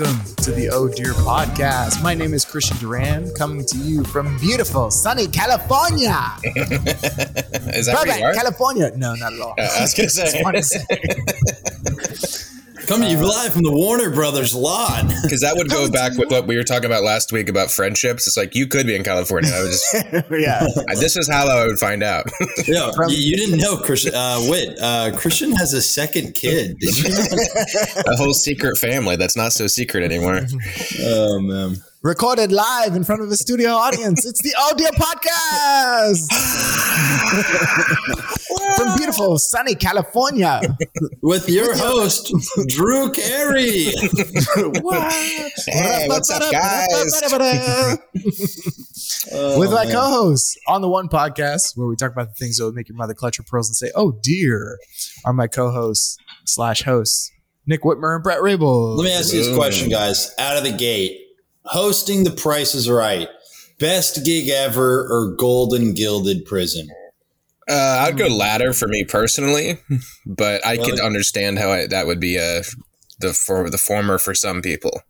welcome to the Oh Dear podcast. My name is Christian Duran, coming to you from beautiful, sunny California. Is that where you Burbank, are? California. No, not at all. Uh, I was Fun to say. Coming to you live from the Warner Brothers lawn. because that would go back with what we were talking about last week about friendships. It's like you could be in California. I was just yeah. I- this is how I would find out. yeah, you, you didn't know Christian. Uh, wait, uh, Christian has a second kid. Did you know? A whole secret family that's not so secret anymore. oh man. Recorded live in front of a studio audience. It's the Oh Dear podcast from beautiful, sunny California. With your host, Drew Carey. Hey, what's up, guys? Oh, with my man. co-hosts on the one podcast where we talk about the things that would make your mother clutch her pearls and say, "Oh dear," are my co-hosts slash hosts Nick Whitmer and Brett Rabel. Let me ask you this question, guys. Out of the gate, hosting The Price is Right, best gig ever or Golden Gilded Prison? Uh, I'd go latter for me personally, but I could understand how I, that would be uh, the for the former for some people.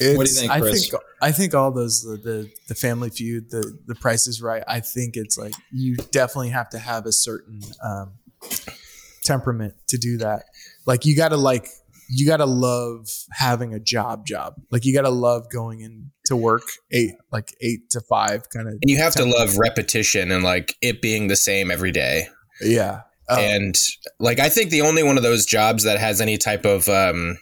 It's- What do you think, Chris? I think I think all those the, the the Family Feud, the the Price is Right. I think it's like you definitely have to have a certain um, temperament to do that. Like you got to like you got to love having a job job. Like you got to love going in to work eight like eight to five kind of. And you have to love repetition and like it being the same every day. Yeah. Oh, and like I think the only one of those jobs that has any type of um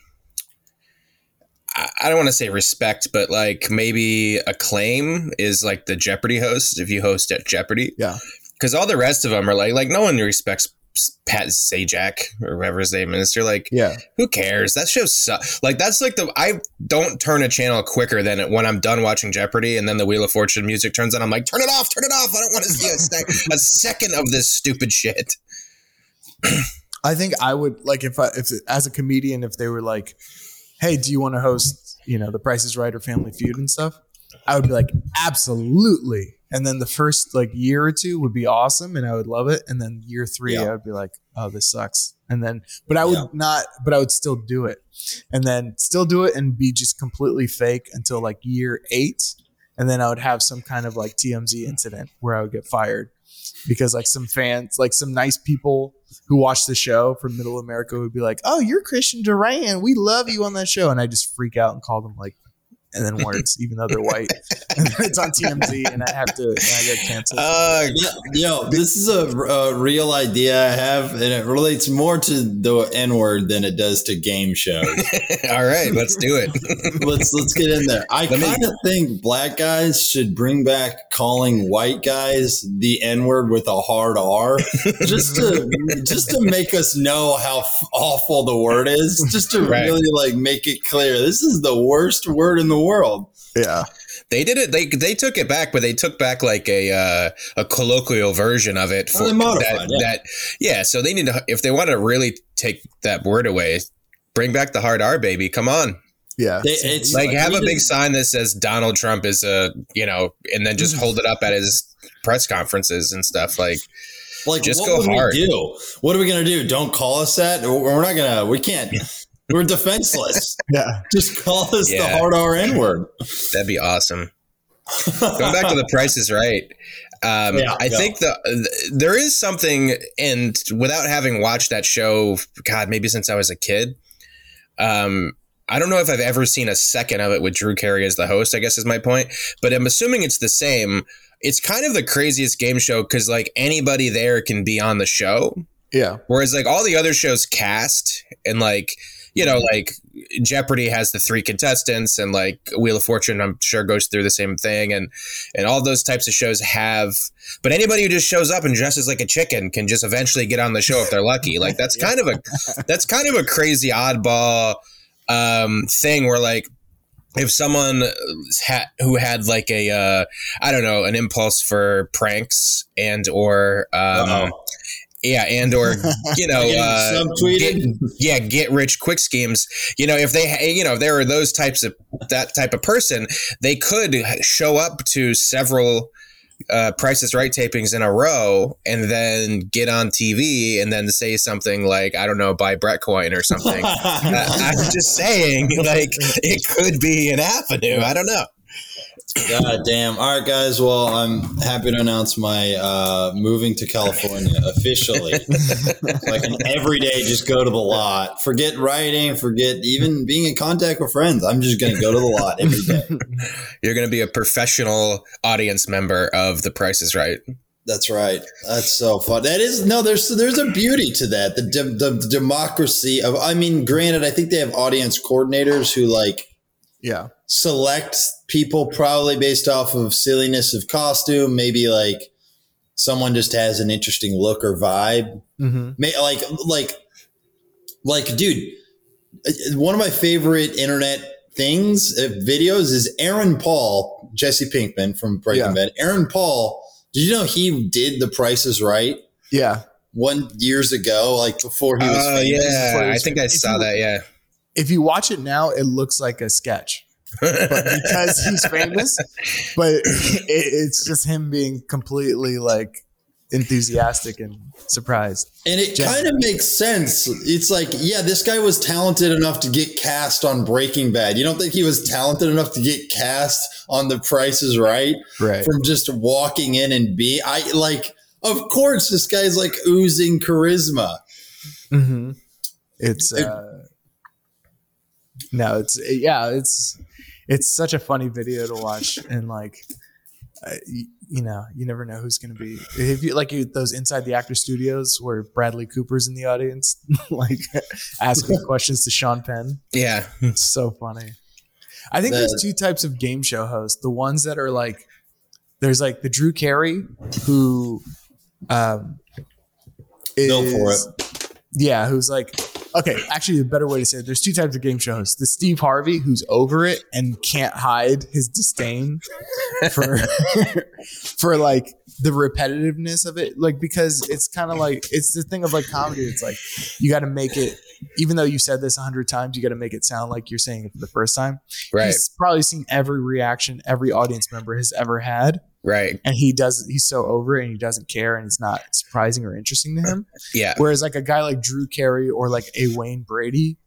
I I don't want to say respect, but like maybe acclaim is like the Jeopardy host if you host at Jeopardy. Yeah. Because all the rest of them are like like no one respects Pat Sajak or whatever his name is. You're like, yeah. who cares? That show sucks. Like that's like the I don't turn a channel quicker than it when I'm done watching Jeopardy and then the Wheel of Fortune music turns on. I'm like, turn it off, turn it off. I don't want to see a, sec- a second of this stupid shit. I think I would like if I if as a comedian if they were like, "Hey, do you want to host, you know, The Price is Right or Family Feud and stuff?" I would be like, "Absolutely." And then the first like year or two would be awesome and I would love it and then year 3 Yeah. I would be like, "Oh, this sucks." And then but I would Yeah. not but I would still do it. And then still do it and be just completely fake until like year 8 and then I would have some kind of like TMZ incident where I would get fired because like some fans, like some nice people who watch the show from Middle America would be like, "Oh, you're Christian Duran. We love you on that show," and I just freak out and call them like, and then words, even though they're white, and it's on TMZ, and I have to, and I get canceled. Uh, Yo, this is a, a real idea I have, and it relates more to the N word than it does to game shows. all right, let's do it. let's let's get in there. I kind of think black guys should bring back calling white guys the N word with a hard R, just to just to make us know how f- awful the word is. Just to Right. really like make it clear this is the worst word in the world. yeah, They did it. They they took it back, but they took back like a uh, a colloquial version of it Well, they modified, that, yeah. that. Yeah, so they need to if they want to really take that word away, bring back the hard R, baby. Come on, yeah. They- it's like have a big sign that says Donald Trump is a you know, and then just hold it up at his press conferences and stuff. Like Like, Just what go would hard. we do? What are we gonna do? Don't call us that. We're not gonna. We can't. We're defenseless. yeah. Just call us the hard R N word. that'd be awesome. Going back to the Price is Right. Um, Yeah, I yeah. think the th- there is something, and without having watched that show, God, maybe since I was a kid, um, I don't know if I've ever seen a second of it with Drew Carey as the host. I guess is my point, but I'm assuming it's the same. It's kind of the craziest game show because like anybody there can be on the show, Yeah. Whereas like all the other shows cast and like you know like Jeopardy has the three contestants and like Wheel of Fortune I'm sure goes through the same thing and and all those types of shows have but anybody who just shows up and dresses like a chicken can just eventually get on the show if they're lucky. Like that's kind of a that's kind of a crazy oddball um thing where like if someone had who had like a uh I don't know an impulse for pranks and or um Uh-oh. Yeah and or you know Getting uh, get- yeah get rich quick schemes you know if they you know if there were those types of that type of person they could show up to several uh, Price is Right tapings in a row and then get on TV and then say something like, I don't know, buy Brett coin or something. uh, I'm just saying, like, it could be an avenue. I don't know. God damn. All right, guys. Well, I'm happy to announce my uh, moving to California officially. so I can every day just go to the lot. Forget writing, forget even being in contact with friends. I'm just going to go to the lot every day. You're going to be a professional audience member of The Price is Right. That's right. That's so fun. That is no. There's there's a beauty to that. The, de- the democracy of. I mean, granted, I think they have audience coordinators who like Yeah. select people probably based off of silliness of costume. Maybe like someone just has an interesting look or vibe. Mm-hmm. May, like like like dude, uh, one of my favorite internet things uh, videos is Aaron Paul, Jesse Pinkman from Breaking Yeah. Bad. Aaron Paul. Did you know he did The Price is Right Yeah. one years ago, like before he was Oh, famous? yeah. before I was think I saw that. Yeah. If you watch it now, it looks like a sketch. but because he's famous, but it, it's just him being completely like enthusiastic and surprised. And it Jen- kind of makes sense. It's like, yeah, this guy was talented enough to get cast on Breaking Bad. You don't think he was talented enough to get cast on The Price is Right Right. from just walking in and being, I like, of course, this guy's like oozing charisma. hmm It's It- uh, no, it's yeah, it's it's such a funny video to watch, and like, uh, you, you know, you never know who's going to be if you like you, those inside the actor studios where Bradley Cooper's in the audience, like asking questions to Sean Penn. Yeah. It's so funny. I think The- there's two types of game show hosts. The ones that are like, there's like the Drew Carey who, um, is, Go for it. Yeah, who's like, okay, actually, a better way to say it. There's two types of game show hosts. The Steve Harvey who's over it and can't hide his disdain for for like the repetitiveness of it, like because it's kind of like it's the thing of like comedy. It's like you got to make it, even though you said this a hundred times, you got to make it sound like you're saying it for the first time. Right. He's probably seen every reaction every audience member has ever had, Right. and he does. He's so over it, and he doesn't care, and it's not surprising or interesting to him. Yeah. Whereas like a guy like Drew Carey or like a Wayne Brady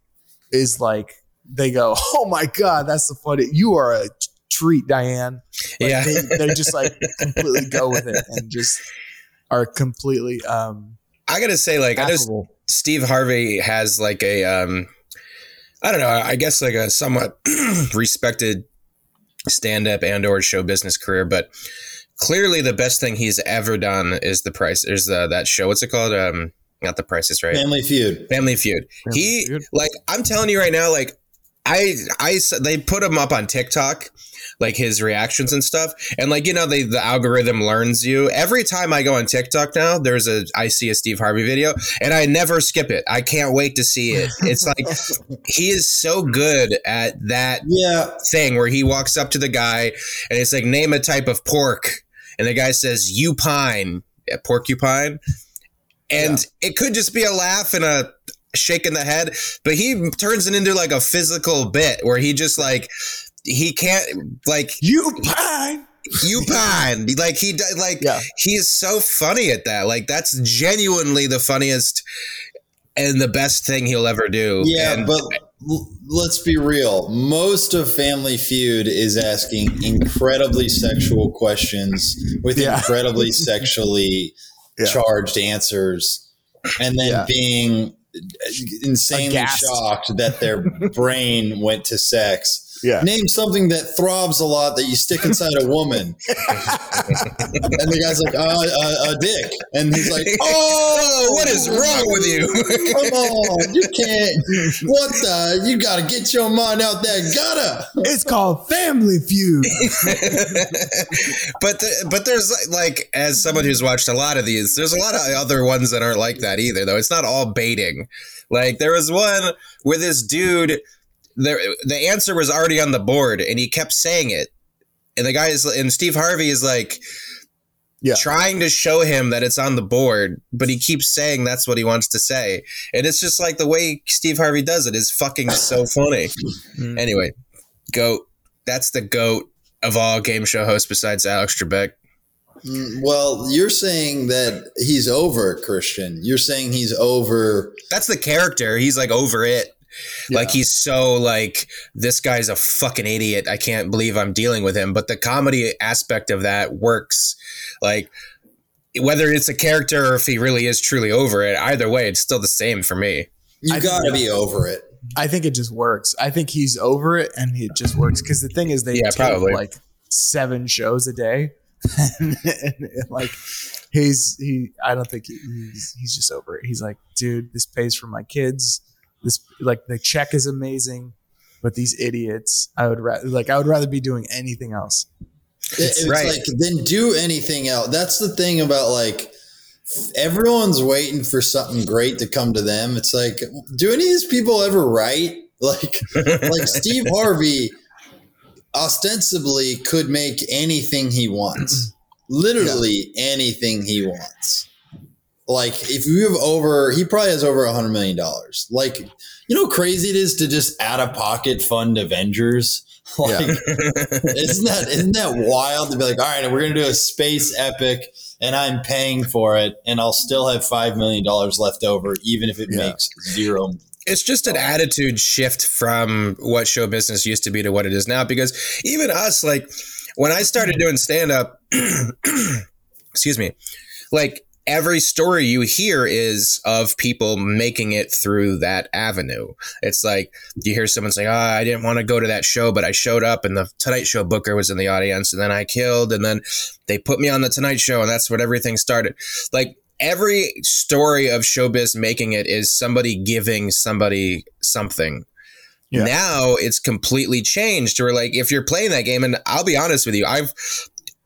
is like they go, oh my god, that's the funny. You are a treat, Diane. Like, Yeah. they, they just like completely go with it and just are completely um I gotta say, like, I know. Steve Harvey has like a, um, I don't know, I guess like a somewhat respected stand-up and or show business career, but clearly the best thing he's ever done is the price. Is uh, that show? What's it called? Um, not the prices, right? Family Feud. Family Feud. Family he Feud. like I'm telling you right now, like I I they put him up on TikTok, like his reactions and stuff, and like you know they the algorithm learns you. Every time I go on TikTok now, there's a I see a Steve Harvey video, and I never skip it. I can't wait to see it. It's like he is so good at that Yeah. thing where he walks up to the guy and it's like name a type of pork and the guy says you pine yeah, porcupine and it could just be a laugh and a shake in the head but he turns it into like a physical bit where he just like he can't like You pine. you pine like he does like Yeah. he is so funny at that like that's genuinely the funniest and the best thing he'll ever do Yeah, and but let's be real. Most of Family Feud is asking incredibly sexual questions with Yeah. incredibly sexually Yeah. charged answers, and then Yeah. being insanely shocked that their brain went to sex. Yeah. Name something that throbs a lot that you stick inside a woman. and the guy's like, uh, a, a dick. And he's like, oh what is wrong with you Come on, you can't. What the? You got to get your mind out that gutter. It's called Family Feud. but the, but there's like as someone who's watched a lot of these, there's a lot of other ones that aren't like that either. Though it's not all baiting. Like there was one where this dude, there the answer was already on the board, and he kept saying it, and the guy is and Steve Harvey is like. Yeah. Trying to show him that it's on the board, but he keeps saying that's what he wants to say. And it's just like the way Steve Harvey does it is fucking so funny. Mm. Anyway, goat. That's the goat of all game show hosts besides Alex Trebek. Mm, Well, you're saying that he's over Christian. You're saying he's over. That's the character. He's like over it. Like he's so like this guy's a fucking idiot. I can't believe I'm dealing with him. But the comedy aspect of that works. Like whether it's a character or if he really is truly over it, either way, it's still the same for me. You I got to think- be over it. I think it just works. I think he's over it and it just works. Because the thing is, they Yeah, probably. like seven shows a day. and, and, like he's he I don't think he, he's he's just over it. He's like, dude, this pays for my kids. This like the check is amazing, but these idiots, I would rather like I would rather be doing anything else. It- It's right. like then do anything else. That's the thing about like everyone's waiting for something great to come to them. It's like, do any of these people ever write? Like, like Steve Harvey ostensibly could make anything he wants, literally anything he wants. Like, if you have over, he probably has over a hundred million dollars. Like, you know, how crazy it is to just out of pocket fund Avengers. Like, isn't that isn't that wild to be like, all right, we're gonna do a space epic, and I'm paying for it, and I'll still have five million dollars left over, even if it Yeah. makes zero. it's just an attitude shift from what show business used to be to what it is now because even us like when i started doing stand up excuse me like every story you hear is of people making it through that avenue it's like you hear someone say oh i didn't want to go to that show but i showed up and the tonight show booker was in the audience and then i killed and then they put me on the tonight show and that's what everything started like every story of showbiz making it is somebody giving somebody something. Yeah. Now it's completely changed. Or like if you're playing that game, and I'll be honest with you, I've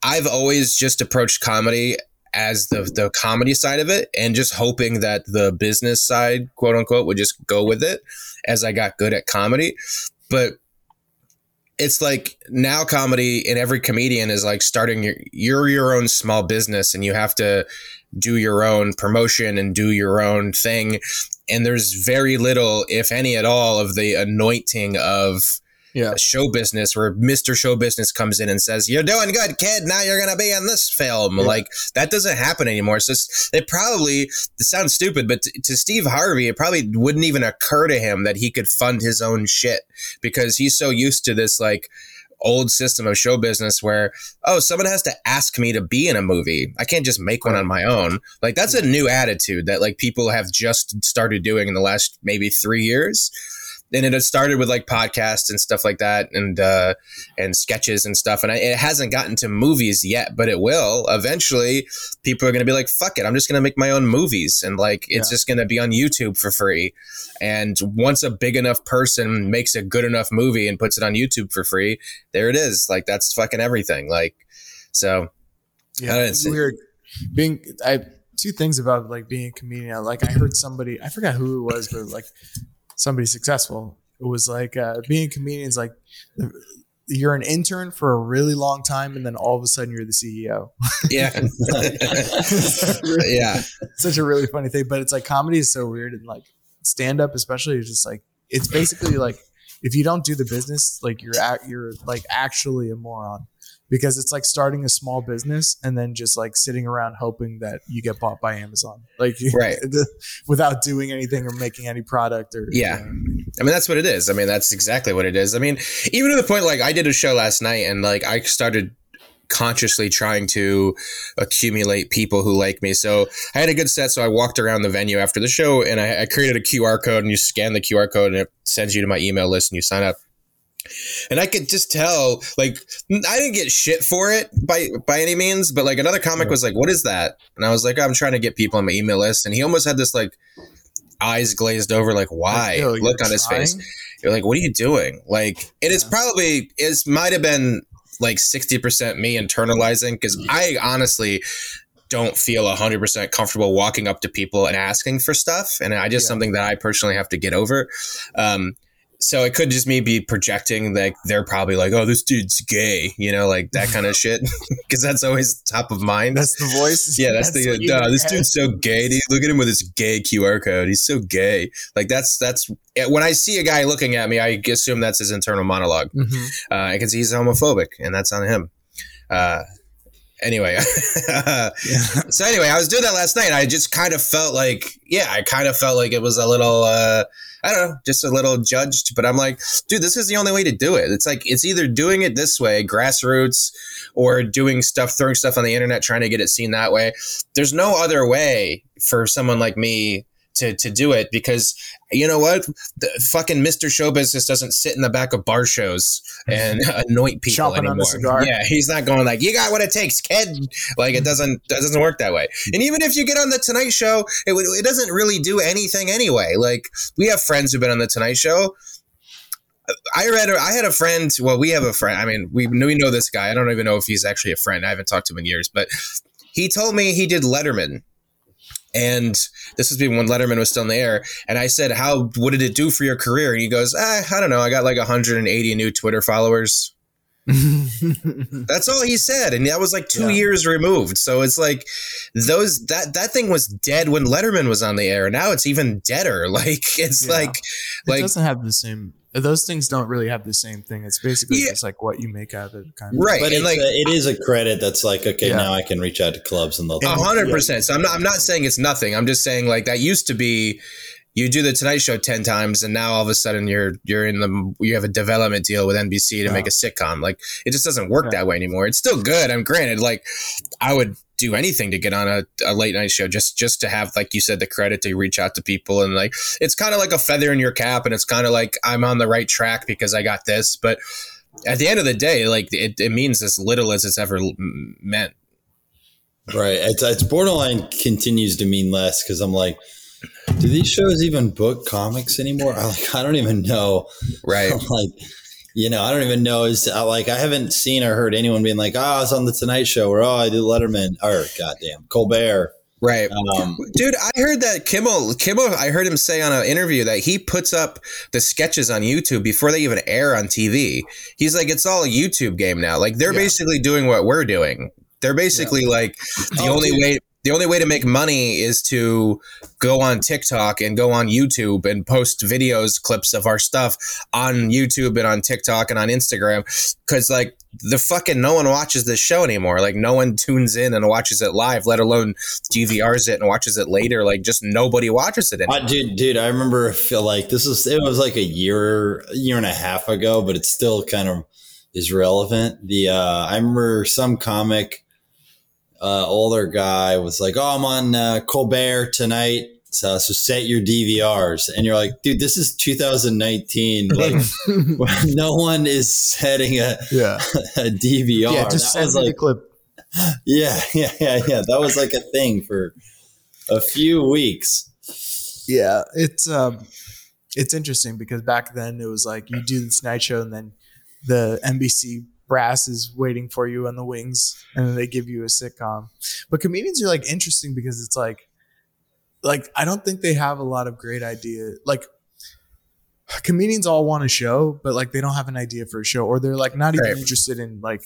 I've always just approached comedy as the the comedy side of it, and just hoping that the business side, quote unquote, would just go with it as I got good at comedy. But it's like now comedy and every comedian is like starting your you're your own small business and you have to do your own promotion and do your own thing and there's very little if any at all of the anointing of Yeah. show business where Mr. Show Business comes in and says, You're doing good, kid. Now you're going to be in this film. Yeah. Like, that doesn't happen anymore. So it probably, it sounds stupid, but to, to Steve Harvey, it probably wouldn't even occur to him that he could fund his own shit because he's so used to this, like, old system of show business where oh someone has to ask me to be in a movie i can't just make one on my own like that's a new attitude that like people have just started doing in the last maybe three years and it had started with like podcasts and stuff like that and uh and sketches and stuff and I, it hasn't gotten to movies yet but it will eventually people are going to be like fuck it i'm just going to make my own movies and like it's Yeah. just going to be on youtube for free and once a big enough person makes a good enough movie and puts it on youtube for free there it is like that's fucking everything like so Yeah, I didn't it's see- weird. Being, I two things about like being a comedian. Like I heard somebody, I forgot who it was, but like somebody successful. It was like uh, being a comedian is like you're an intern for a really long time, and then all of a sudden you're the CEO. yeah yeah Such a really funny thing, but it's like comedy is so weird, and like stand up especially is just like it's basically like if you don't do the business, like you're at, you're like actually a moron because it's like starting a small business and then just like sitting around hoping that you get bought by Amazon, like Right. without doing anything or making any product or Yeah. I mean, that's what it is. I mean, that's exactly what it is. I mean, even to the point, like, I did a show last night and, like, I started consciously trying to accumulate people who like me. So I had a good set. So I walked around the venue after the show and I, I created a QR code and you scan the QR code and it sends you to my email list and you sign up. And I could just tell, like, I didn't get shit for it by by any means, but like another comic was like, "What is that?" And I was like, "I'm trying to get people on my email list." And he almost had this like eyes glazed over, like, "Why?" Yo, Look on his face. You're like, what are you doing? Like, it is Yeah. probably is might have been like sixty percent me internalizing because I honestly don't feel hundred percent comfortable walking up to people and asking for stuff, and I just Yeah. something that I personally have to get over. Um, so it could just me be projecting like they're probably like, oh, this dude's gay, you know, like that kind of shit, because that's always top of mind. That's the voice. Yeah, that's, the what you. This dude's so gay. Dude. Look at him with his gay QR code. He's so gay. Like that's that's when I see a guy looking at me, I assume that's his internal monologue Mhm. uh, see he's homophobic, and that's on him. Uh, anyway, so anyway, I was doing that last night. I just kind of felt like, yeah, I kind of felt like it was a little, uh, I don't know, just a little judged. But I'm like, dude, this is the only way to do it. It's like it's either doing it this way, grassroots, or doing stuff, throwing stuff on the internet, trying to get it seen that way. There's no other way for someone like me to to do it because you know what the fucking Mr. Show Business doesn't sit in the back of bar shows and anoint people Chomping on the anymore. cigar. Yeah, he's not going like you got what it takes, kid. Like it doesn't that doesn't work that way. And even if you get on the Tonight Show, it it doesn't really do anything anyway. Like we have friends who've been on the Tonight Show. I read. I had a friend. Well, we have a friend. I mean, we we know this guy. I don't even know if he's actually a friend. I haven't talked to him in years, but he told me he did Letterman, and this has been when Letterman was still in the air. And I said, "How? What did it do for your career?" And he goes, eh, "I don't know. I got like 180 new Twitter followers." That's all he said, and that was like two Yeah. years removed. So it's like those that that thing was dead when Letterman was on the air. Now it's even deader. Like it's Yeah. like it like doesn't have the same. Those things don't really have the same thing. It's basically Yeah. just like what you make out of it, kind of. right, But and it's like a, it is a credit that's like, okay, Yeah. now I can reach out to clubs and they'll. A hundred percent. So I'm not. I'm not saying it's nothing. I'm just saying like that used to be. You do the Tonight Show ten times, and now all of a sudden you're you're in the you have a development deal with NBC to make a sitcom. Like it just doesn't work Yeah. that way anymore. It's still good. I'm granted. Like I would do anything to get on a, a late night show just just to have like you said the credit to reach out to people and like it's kind of like a feather in your cap and it's kind of like I'm on the right track because I got this. But at the end of the day, like it, it means as little as it's ever m- meant. Right. It's, it's borderline continues to mean less because I'm like, do these shows even book comics anymore? I like, I don't even know. Right. like, you know, I don't even know. Is like I haven't seen or heard anyone being like, oh, I was on the Tonight Show or oh, I did Letterman or goddamn Colbert. Right. Um, Dude, I heard that Kimmel, Kimmel, I heard him say on an interview that he puts up the sketches on YouTube before they even air on TV. He's like, it's all a YouTube game now. Like they're Yeah. basically doing what we're doing. They're basically like the Oh, only dude. way. The only way to make money is to go on TikTok and go on YouTube and post videos, clips of our stuff on YouTube and on TikTok and on Instagram. Cause like the fucking no one watches this show anymore. Like no one tunes in and watches it live, let alone DVRs it and watches it later. Like just nobody watches it anymore. I, dude, dude, I remember. I feel like this is. It was like a year, year and a half ago, but it still kind of is relevant. The uh, I remember some comic, uh, older guy was like, "Oh, I'm on uh, Colbert tonight." So, so set your DVRs, and you're like, dude, this is 2019. Like, no one is setting a, yeah. a DVR. Yeah. Just send me the clip. yeah, yeah, yeah, yeah. That was like a thing for a few weeks. Yeah, it's um, it's interesting because back then it was like you do this night show and then the NBC brass is waiting for you on the wings and then they give you a sitcom. But comedians are like interesting because it's like, like I don't think they have a lot of great idea. Like comedians all want a show, but like they don't have an idea for a show, or they're like not even Right. interested in like.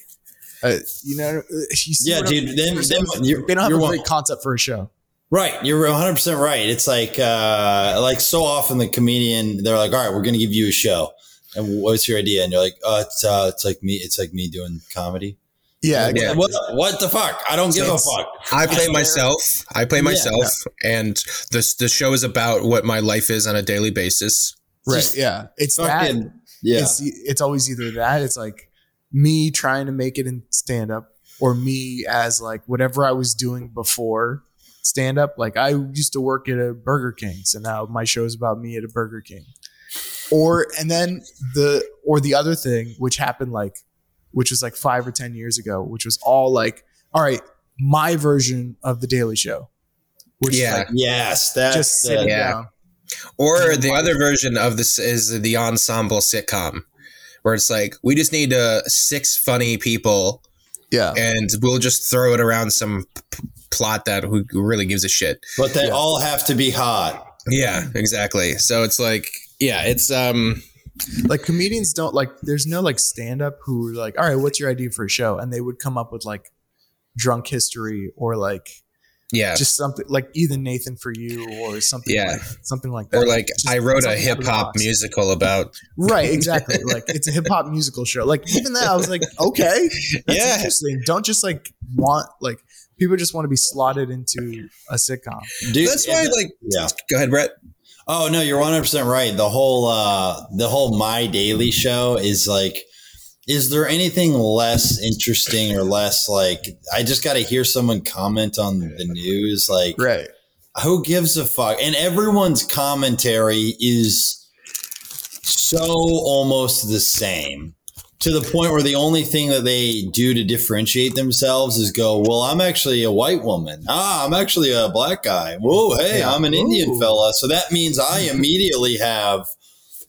Uh, you know, uh, you Yeah, dude, then- then you're- they don't have a one- great concept for a show. Right, you're 100 percent right. It's like uh, like so often the comedian they're like, all right, we're going to give you a show, and what's your idea? And you're like, oh, it's uh, it's like me, it's like me doing comedy. Yeah, Like, Yeah. What, what the fuck? I don't give a fuck. I play swear. myself. I play Yeah. myself, and the the show is about what my life is on a daily basis. right. Just yeah, it's that. Yeah. it's it's always either that it's like me trying to make it in stand up or me as like whatever I was doing before stand up like I used to work at a Burger King so now my show is about me at a Burger King or and then the or the other thing which happened like which was like 5 or 10 years ago which was all like all right my version of the Daily Show which is Yeah. like yes, that's just the- sitting Yeah. down Or the other version of this is the ensemble sitcom, where it's like we just need uh, six funny people, yeah and we'll just throw it around some p- plot that who who really gives a shit. but they Yeah. all have to be hot. Yeah, exactly. So it's like, yeah, it's um, like comedians don't like there's no like stand up who are like all right what's your idea for a show and they would come up with like drunk history or like Yeah. just something like either Nathan for you or something Yeah. like something like that. or like Just I wrote a something out of hip the hop musical about. Right, exactly. like it's a hip hop musical show. Like even that, I was like, okay, that's Yeah. interesting. Don't just like want like people just want to be slotted into a sitcom. Dude, That's why, and- like, yeah. go ahead, Brett. Oh no, you're 100 percent right. The whole uh the whole My Daily Show is like. Is there anything less interesting or less like? I just got to hear someone comment on the news. Like, Right. who gives a fuck? And everyone's commentary is so almost the same to the point where the only thing that they do to differentiate themselves is go, well, I'm actually a white woman. Ah, I'm actually a black guy. Whoa, hey, Yeah. I'm an Indian fella. So that means I immediately have,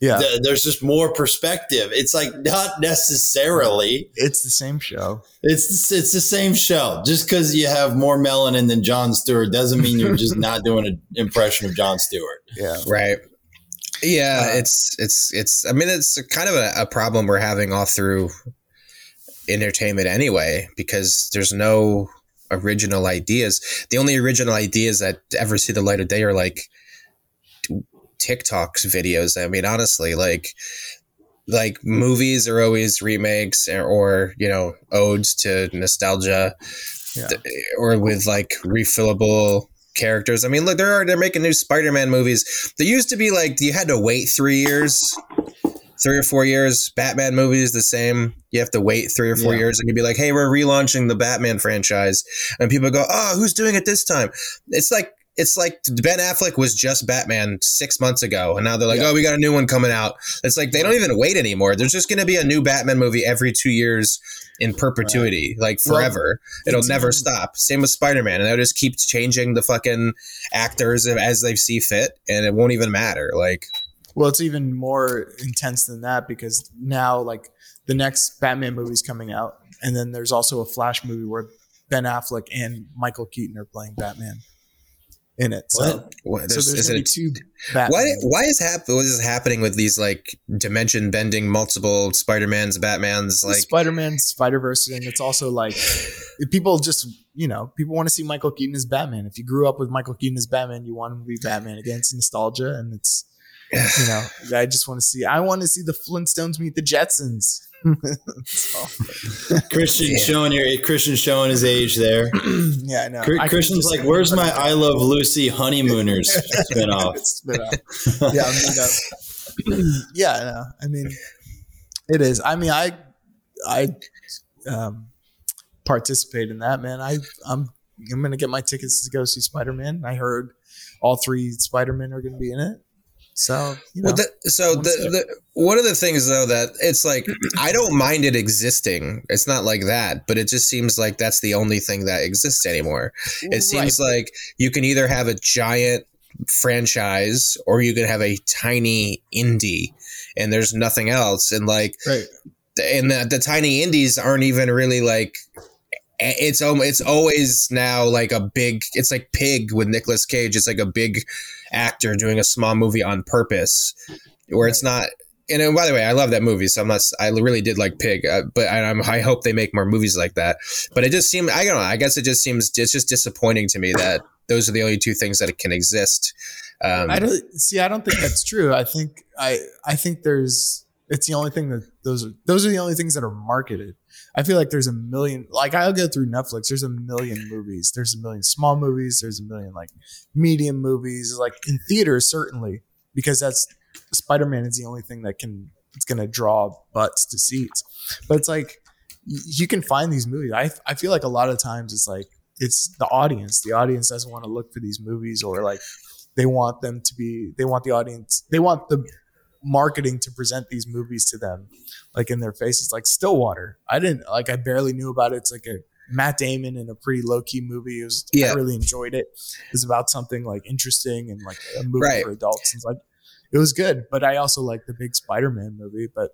Yeah. th- there's just more perspective. It's like not necessarily. it's the same show. It's it's the same show. Just because you have more melanin than Jon Stewart doesn't mean you're just not doing an impression of Jon Stewart. Yeah. Right. Yeah, Uh, it's it's it's. I mean, it's kind of a, a problem we're having all through entertainment anyway, because there's no original ideas. The only original ideas that ever see the light of day are like TikTok's videos. I mean, honestly, like like movies are always remakes or, or you know odes to nostalgia Yeah. or with like refillable characters. I mean, look, there are they're making new Spider-Man movies. There used to be like you had to wait three years, three or four years. Batman movies the same. You have to wait three or four Yeah. years, and you'd be like, "Hey, we're relaunching the Batman franchise," and people go, "Oh, who's doing it this time?" It's like. It's like Ben Affleck was just Batman six months ago, and now they're like, Yeah. "Oh, we got a new one coming out." It's like they don't even wait anymore. There's just going to be a new Batman movie every two years in perpetuity, like Well, forever. It'll never stop. Same with Spider Man, and they'll just keep changing the fucking actors as they see fit, and it won't even matter. Like, Well, it's even more intense than that because now, like, the next Batman movie's coming out, and then there's also a Flash movie where Ben Affleck and Michael Keaton are playing Batman in it. So, What? what, so there's, there's gonna be two Batman. why? Why is hap- What is happening with these like dimension bending, multiple Spider Mans, Batmans? Like, Spider-Man, Spider-Verse, and it's also like people just you know people want to see Michael Keaton as Batman. If you grew up with Michael Keaton as Batman, you want him to be Batman again. It's nostalgia, and it's you know I just want to see. I want to see the Flintstones meet the Jetsons. Christian Yeah. showing your Christian showing his age there. yeah, I know. I Christian's like, "Where's my I Love Lucy honeymooners spinoff?" Spin-off. yeah, I'm made up. yeah, I know. I mean, it is. I mean, I, I, um, participate in that, man. I, I'm, I'm gonna get my tickets to go see Spider Man. I heard all three Spider Men are gonna be in it. So you know, well, the, so One the, the one of the things though that it's like I don't mind it existing. It's not like that, but it just seems like that's the only thing that exists anymore. It seems like you can either have a giant franchise or you can have a tiny indie, and there's nothing else. And like, right. and the, the tiny indies aren't even really like. It's it's always now like a big. It's like Pig with Nicolas Cage. It's like a big actor doing a small movie on purpose, where it's not. And by the way, I love that movie, so I'm not. I really did like Pig, uh, but I, I'm, I hope they make more movies like that. But it just seemed. I don't know. I guess it just seems. It's just disappointing to me that those are the only two things that can exist. Um, I don't see. I don't think that's true. I think I I think there's. It's the only thing that those are. Those are the only things that are marketed. I feel like there's a million. Like I'll go through Netflix. There's a million movies. There's a million small movies. There's a million like medium movies. Like in theaters, certainly because that's Spider Man is the only thing that can. It's gonna draw butts to seats. But it's like you can find these movies. I I feel like a lot of times it's like it's the audience. The audience doesn't want to look for these movies or like they want them to be they want the audience they want the marketing to present these movies to them like in their faces like stillwater. I didn't like i barely knew about it. It's like a matt damon in a pretty low-key movie. It was Yeah. i really enjoyed it. It was about something like interesting and like a movie Right. for adults. It's like it was good but i also like the big spider-man movie but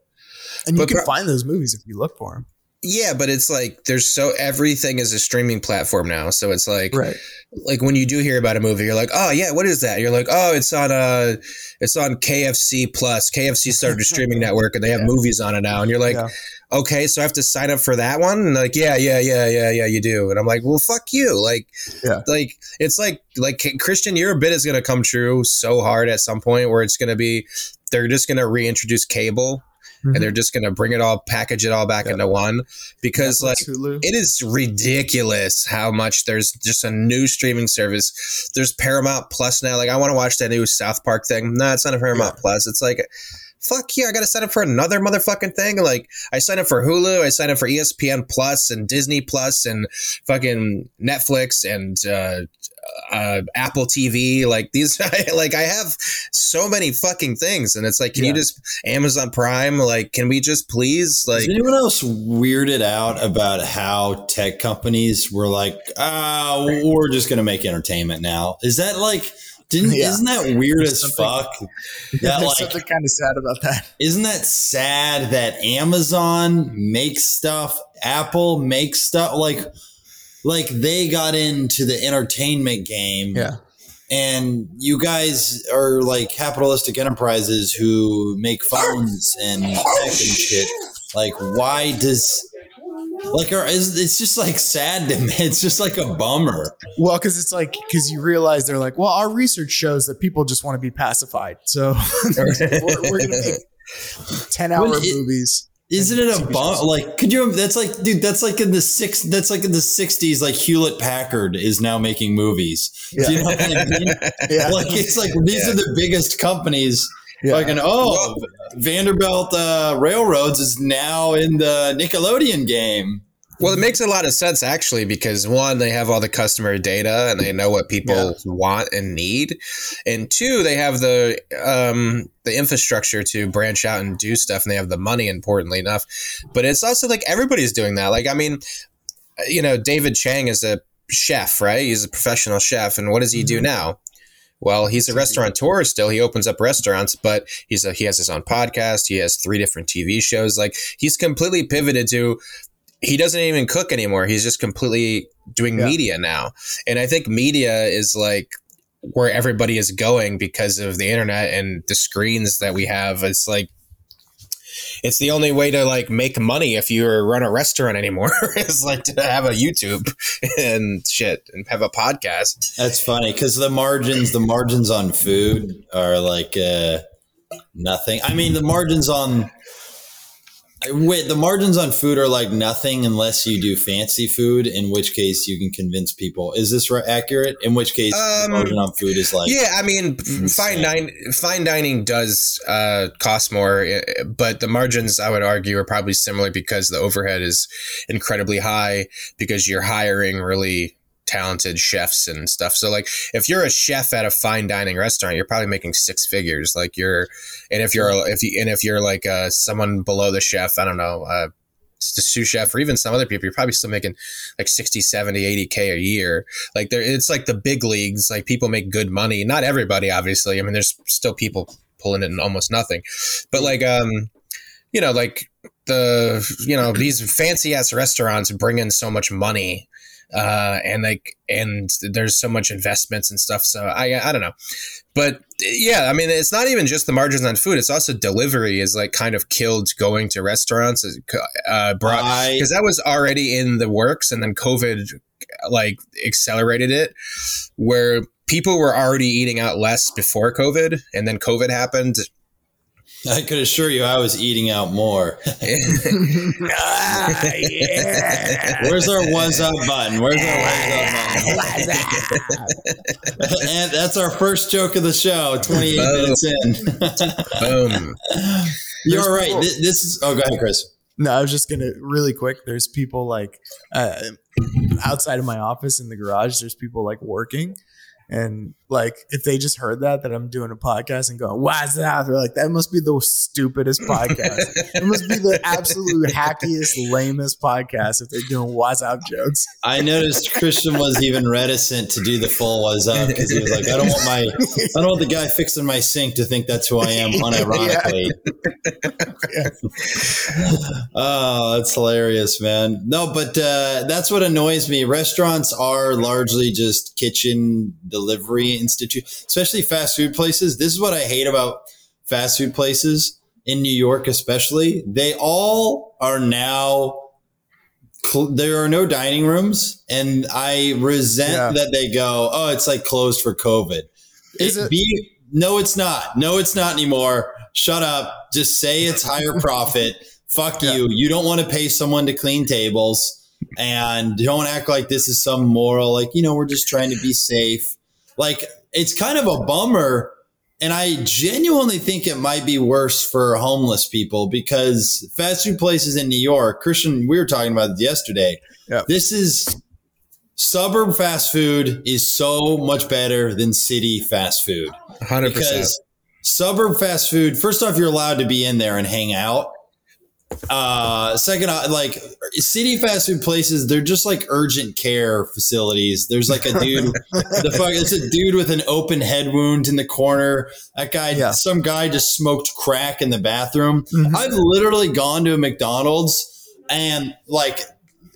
and you But can pro- find those movies if you look for them Yeah, but it's like there's so everything is a streaming platform now. So it's like Right. like when you do hear about a movie, you're like, oh yeah, what is that? You're like, oh, it's on uh it's on KFC Plus. KFC started a streaming network and they have Yeah. movies on it now. And you're like, Yeah. okay, so I have to sign up for that one? And like, yeah, yeah, yeah, yeah, yeah, you do. And I'm like, well, fuck you. Like, Yeah. like it's like like Christian, your bit is gonna come true so hard at some point where it's gonna be they're just gonna reintroduce cable Mhm. and they're just gonna bring it all, package it all back Yeah. into one because like Hulu. it is ridiculous how much there's just a new streaming service. There's Paramount Plus now. Like I want to watch that new South Park thing. No, it's not a Paramount Plus. It's like fuck yeah, I gotta sign up for another motherfucking thing. Like I signed up for Hulu, I signed up for ESPN Plus and Disney Plus and fucking Netflix and uh uh, Apple TV, like these, like I have so many fucking things, and it's like, can you just Amazon Prime? Like, can we just please, like, Is anyone else weirded out about how tech companies were like, ah, we're just going to make entertainment now? Is that like, didn't Yeah. isn't that weird There's as fuck? That There's like, something kind of sad about that. isn't that sad that Amazon makes stuff, Apple makes stuff like, like they got into the entertainment game, Yeah. and you guys are like capitalistic enterprises who make phones and tech and shit. Like, why does like are, is, it's just like sad to me. It's just like a bummer. Well, because it's like because you realize they're like, well, our research shows that people just want to be pacified, so we're, we're gonna make ten hour Well, it- movies. Isn't it a shows. Like, could you? That's like, dude. That's like in the six. That's like in the sixties. Like Hewlett Packard is now making movies. Yeah. Do you know what I mean? Yeah, Like it's like these are the biggest companies. yeah. Fucking oh, Vanderbilt uh, Railroads is now in the Nickelodeon game. Well, it makes a lot of sense actually because one, they have all the customer data and they know what people Yeah. want and need, and two, they have the um, the infrastructure to branch out and do stuff, and they have the money. Importantly enough, but it's also like everybody's doing that. Like, I mean, you know, David Chang is a chef, right? He's a professional chef, and what does he do now? Well, he's a restaurateur still. He opens up restaurants, but he's a, he has his own podcast. He has three different TV shows. Like he's completely pivoted to he doesn't even cook anymore. He's just completely doing Yeah. media now. And I think media is like where everybody is going because of the internet and the screens that we have. It's like it's the only way to like make money if you run a restaurant anymore is like to have a YouTube and shit and have a podcast. That's funny because the margins, the margins on food are like uh, nothing. I mean, the margins on wait, the margins on food are like nothing unless you do fancy food. In which case, you can convince people. Is this accurate? In which case, Um, the margin on food is like yeah, I mean, fine dining, fine dining does uh, cost more, eh, but the margins I would argue are probably similar because the overhead is incredibly high because you're hiring really talented chefs and stuff. So like if you're a chef at a fine dining restaurant, you're probably making six figures. Like you're, and if you're if you and if you're like uh, someone below the chef, I don't know. Uh, the sous chef or even some other people you're probably still making like 60 70 80k a year like there it's like the big leagues like people make good money not everybody obviously i mean there's still people pulling in almost nothing but like um you know like the you know these fancy ass restaurants bring in so much money uh and like and there's so much investments and stuff so i i don't know. But yeah i mean it's not even just the margins on food it's also delivery is like kind of killed going to restaurants uh brought because that was already in the works and then covid like accelerated it where people were already eating out less before covid and then covid happened I could assure you, I was eating out more. ah, yeah. Where's our what's up button? Where's our what's up button? and that's our first joke of the show. Twenty eight Oh. minutes in. boom You're There's right. people- This, this is. Oh, go ahead, Chris. No, I was just gonna really quick. There's people like uh, outside of my office in the garage. There's people like working, And like, if they just heard that, that I'm doing a podcast and going, what's that? They're like, that must be the stupidest podcast. it must be the absolute hackiest, lamest podcast if they're doing what's up jokes. I noticed Christian was even reticent to do the full was up because he was like, I don't want my, I don't want the guy fixing my sink to think that's who I am unironically. oh, that's hilarious, man. No, but uh, that's what annoys me. Restaurants are largely just kitchen delivery institute, especially fast food places. This is what I hate about fast food places in New York, especially. They all are now. There are no dining rooms, and I resent Yeah. that they go. Oh, it's like closed for COVID. Is It it- be no, it's not. No, it's not anymore. Shut up. Just say it's higher profit. Fuck Yeah. you. You don't want to pay someone to clean tables and don't act like this is some moral, like, you know, we're just trying to be safe. Like, it's kind of a bummer. And I genuinely think it might be worse for homeless people because fast food places in New York, Christian, we were talking about yesterday. Yeah. This is suburb fast food is so much better than city fast food Hundred percent. because suburb fast food first off you're allowed to be in there and hang out uh second uh, like city fast food places they're just like urgent care facilities there's like a dude the fuck it's a dude with an open head wound in the corner that guy Yeah. some guy just smoked crack in the bathroom Mhm. i've literally gone to a mcdonald's and like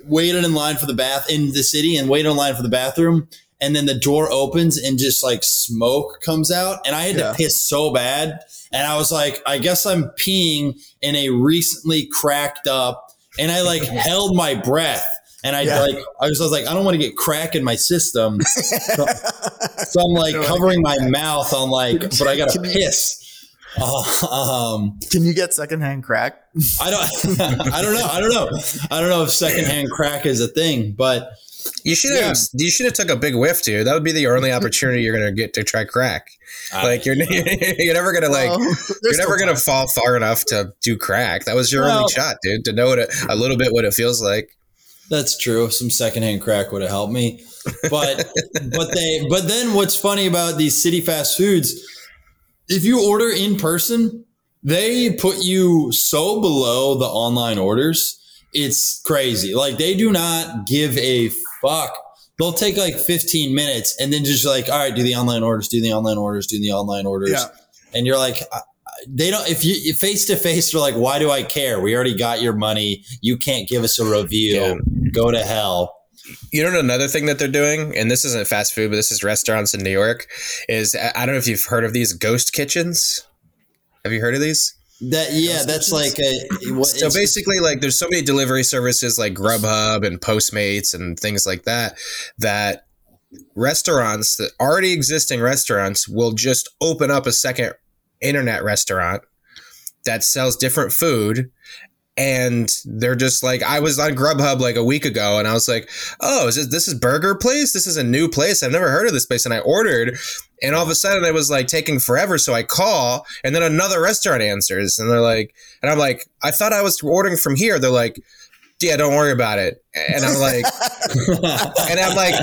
waited in line for the bath in the city and waited in line for the bathroom and then the door opens and just like smoke comes out and i had Yeah. to piss so bad and i was like i guess i'm peeing in a recently cracked up and i like held my breath. And i Yeah. like I was, I was like i don't want to get crack in my system. So i'm like covering my mouth on like but i gotta piss. Uh, um Can you get secondhand crack? i don't i don't know i don't know. I don't know if secondhand crack is a thing but You should have. You should have took a big whiff, dude. That would be the only opportunity you're gonna get to try crack. Like you're you're never gonna like Well, you're never gonna time. fall far enough to do crack. That was your Well- only shot, dude. To know what it, a little bit what it feels like. That's true. Some secondhand crack would have helped me. But but they but then what's funny about these city fast foods, if you order in person, they put you so below the online orders. It's crazy. Like they do not give a fuck. They'll take like 15 minutes and then just like, all right, do the online orders, do the online orders, do the online orders. Yeah. And you're like, I- I- they don't, if you face to face, they're like, why do I care? We already got your money. You can't give us a review. Yeah. Go to hell. You know another thing that they're doing, and this isn't fast food, but this is restaurants in New York. Is I I don't know if you've heard of these ghost kitchens. Have you heard of these? That yeah, that's like a what, So basically, like there's so many delivery services like Grubhub and Postmates and things like that that restaurants that already existing restaurants will just open up a second internet restaurant that sells different food and they're just like I was on Grubhub like a week ago and I was like, "Oh, is this this is Burger Place? This is a new place. I've never heard of this place." And I ordered and all of a sudden it was like taking forever, so I call and then another restaurant answers and they're like and I'm like, "I thought I was ordering from here." They're like, "Yeah, don't worry about it." And I'm like and I'm like,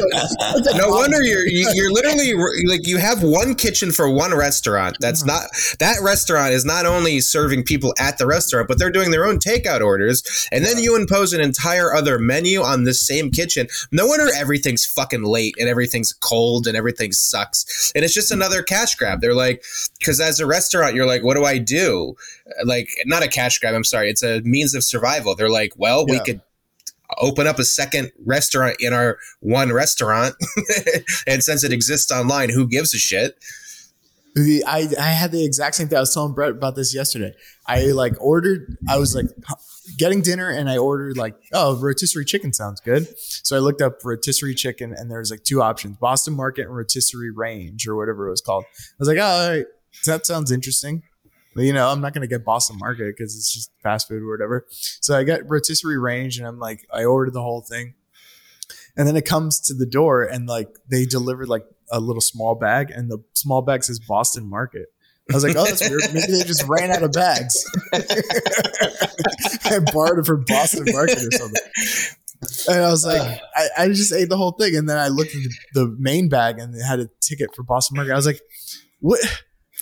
no wonder you're you- you're literally like you have one kitchen for one restaurant. That's uh-huh. not that restaurant is not only serving people at the restaurant, but they're doing their own takeout orders. And then you impose an entire other menu on this same kitchen. No wonder everything's fucking late and everything's cold and everything sucks. And it's just mm. another cash grab. They're like, because as a restaurant, you're like, what do I do? Like, not a cash grab. I'm sorry, it's a means of survival. They're like, well, we could open up a second restaurant in our one restaurant and since it exists online who gives a shit The, I, I had the exact same thing. I was telling Brett about this yesterday. I like ordered, I was like getting dinner and I ordered like, oh, rotisserie chicken sounds good. So I looked up rotisserie chicken and there was like two options, Boston Market and rotisserie range or whatever it was called. I was like, oh, all right, that sounds interesting. You know, I'm not going to get Boston Market because it's just fast food or whatever. So I got rotisserie range and I'm like, I ordered the whole thing. And then it comes to the door and like they delivered like a little small bag and the small bag says Boston Market. I was like, oh, that's weird. Maybe they just ran out of bags. I borrowed it from Boston Market or something. And I was like, I, I just ate the whole thing. And then I looked at the, the main bag and it had a ticket for Boston Market. I was like, what?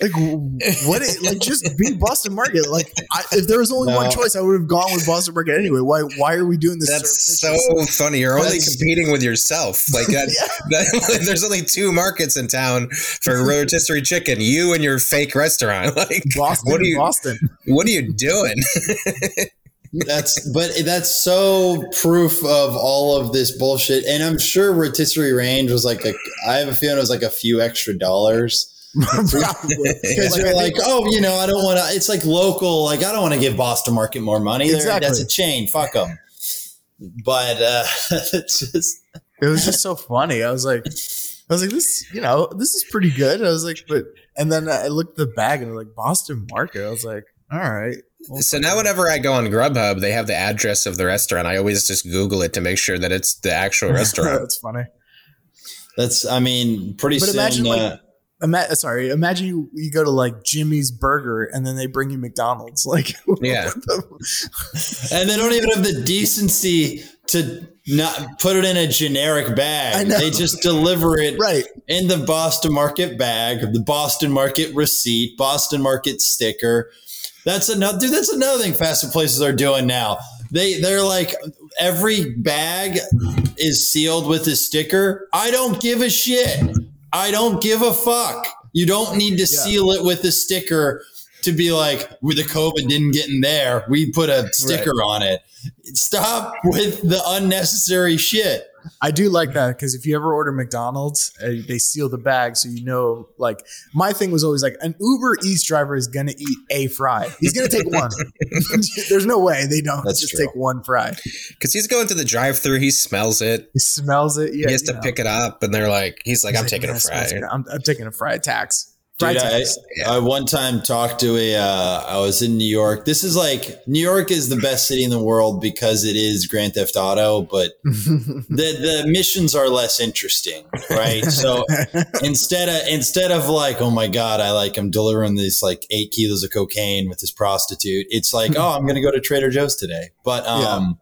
Like what? It, like just be Boston Market. Like I, if there was only No. one choice, I would have gone with Boston Market anyway. Why? Why are we doing this? That's so funny. You're only competing with yourself. Like that, that- there's only two markets in town for rotisserie chicken. You and your fake restaurant. Like, Boston. what are you? Boston. What are you doing? That's but that's so proof of all of this bullshit. And I'm sure rotisserie range was like a. I have a feeling it was like a few extra dollars Probably. because Like, you're like, oh, you know, I don't want to. It's like local. Like I don't want to give Boston Market more money. Exactly. That's a chain. Fuck them. But uh, it's just it was just so funny. I was like, I was like, this, you know, this is pretty good. I was like, but, and then I looked at the bag and it like Boston Market. I was like, all right. Well, So now, whenever I go on Grubhub, they have the address of the restaurant. I always just Google it to make sure that it's the actual restaurant. That's funny. that's. I mean, pretty But soon. imagine, like, uh, Ima- sorry, imagine you, you go to like Jimmy's Burger and then they bring you McDonald's. Like, Yeah. and they don't even have the decency to not put it in a generic bag. They just deliver it right. in the Boston Market bag, the Boston Market receipt, Boston Market sticker. That's another dude. That's another thing fast food places are doing now. They they're like every bag is sealed with a sticker. I don't give a shit. I don't give a fuck. You don't need to seal it with a sticker to be like, "Well, the COVID didn't get in there. We put a sticker on it. Stop with the unnecessary shit. I do like that because if you ever order McDonald's, uh, they seal the bag so you know. Like my thing was always like an Uber Eats driver is gonna eat a fry. He's gonna take one. There's no way they don't That's just true. take one fry. Because he's going to the drive-through, he smells it. He smells it. Yeah, he has to know. pick it up, and they're like, he's like, He's I'm taking a fry. I'm, I'm taking a fry tax. Dude, I. I one time talked to a. Uh, I was in New York. This is like New York is the best city in the world because it is Grand Theft Auto, but the the missions are less interesting, right? So instead of instead of like, oh my god, I like I'm delivering these like eight kilos of cocaine with this prostitute. It's like, oh, I'm gonna go to Trader Joe's today. But um,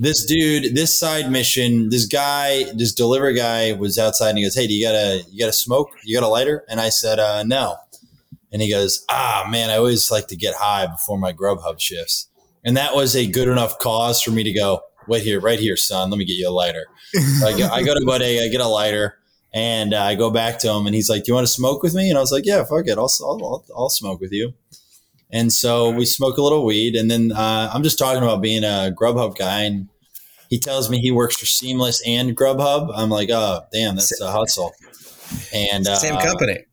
this dude, this side mission, this guy, this delivery guy was outside and he goes, hey, do you got a you got a smoke? You got a lighter? And I said, uh, no. And he goes, ah, man, I always like to get high before my Grubhub shifts. And that was a good enough cause for me to go, wait here, right here, son. Let me get you a lighter. So I, go, I go to Bodega, I get a lighter, and uh, I go back to him, and he's like, "Do you want to smoke with me?" And I was like, "Yeah, fuck it, I'll, I'll, I'll smoke with you." And so we smoke a little weed, and then uh, I'm just talking about being a Grubhub guy, and he tells me he works for Seamless and Grubhub. I'm like, "Oh, damn, that's a hustle." And uh, Same company.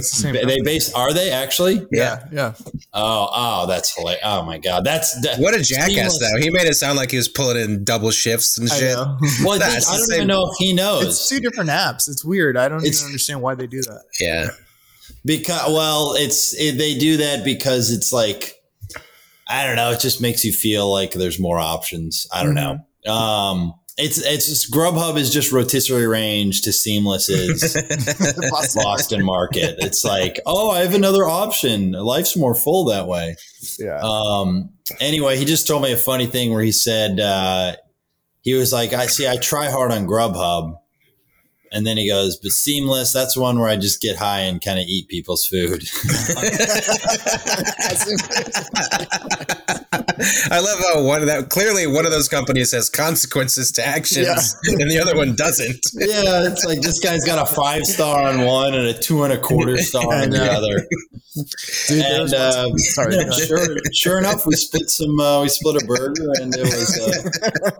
Same They base are they actually? yeah, yeah. Oh, oh, that's hilarious. Oh my god, that's that, What a jackass, Seamless- though. He made it sound like he was pulling in double shifts and I shit. know. Well, I, That's I don't even know if he knows. It's two different apps. It's weird. I don't It's- even understand why they do that. Yeah. Because well, it's it, they do that because it's like I don't know. It just makes you feel like there's more options. I don't know. Um, it's it's just Grubhub is just rotisserie range to Seamless is Boston Market. It's like oh, I have another option. Life's more full that way. Yeah. Um, anyway, he just told me a funny thing where he said uh, he was like, "I see, I try hard on Grubhub." And then he goes, but seamless, that's one where I just get high and kind of eat people's food. I love how one of that clearly one of those companies has consequences to actions and the other one doesn't. yeah, it's like this guy's got a five star on one and a two and a quarter star on the other. Dude, And uh, sorry. yeah, go ahead. sure, sure enough, we split some. Uh, we split a burger, and it was. Uh,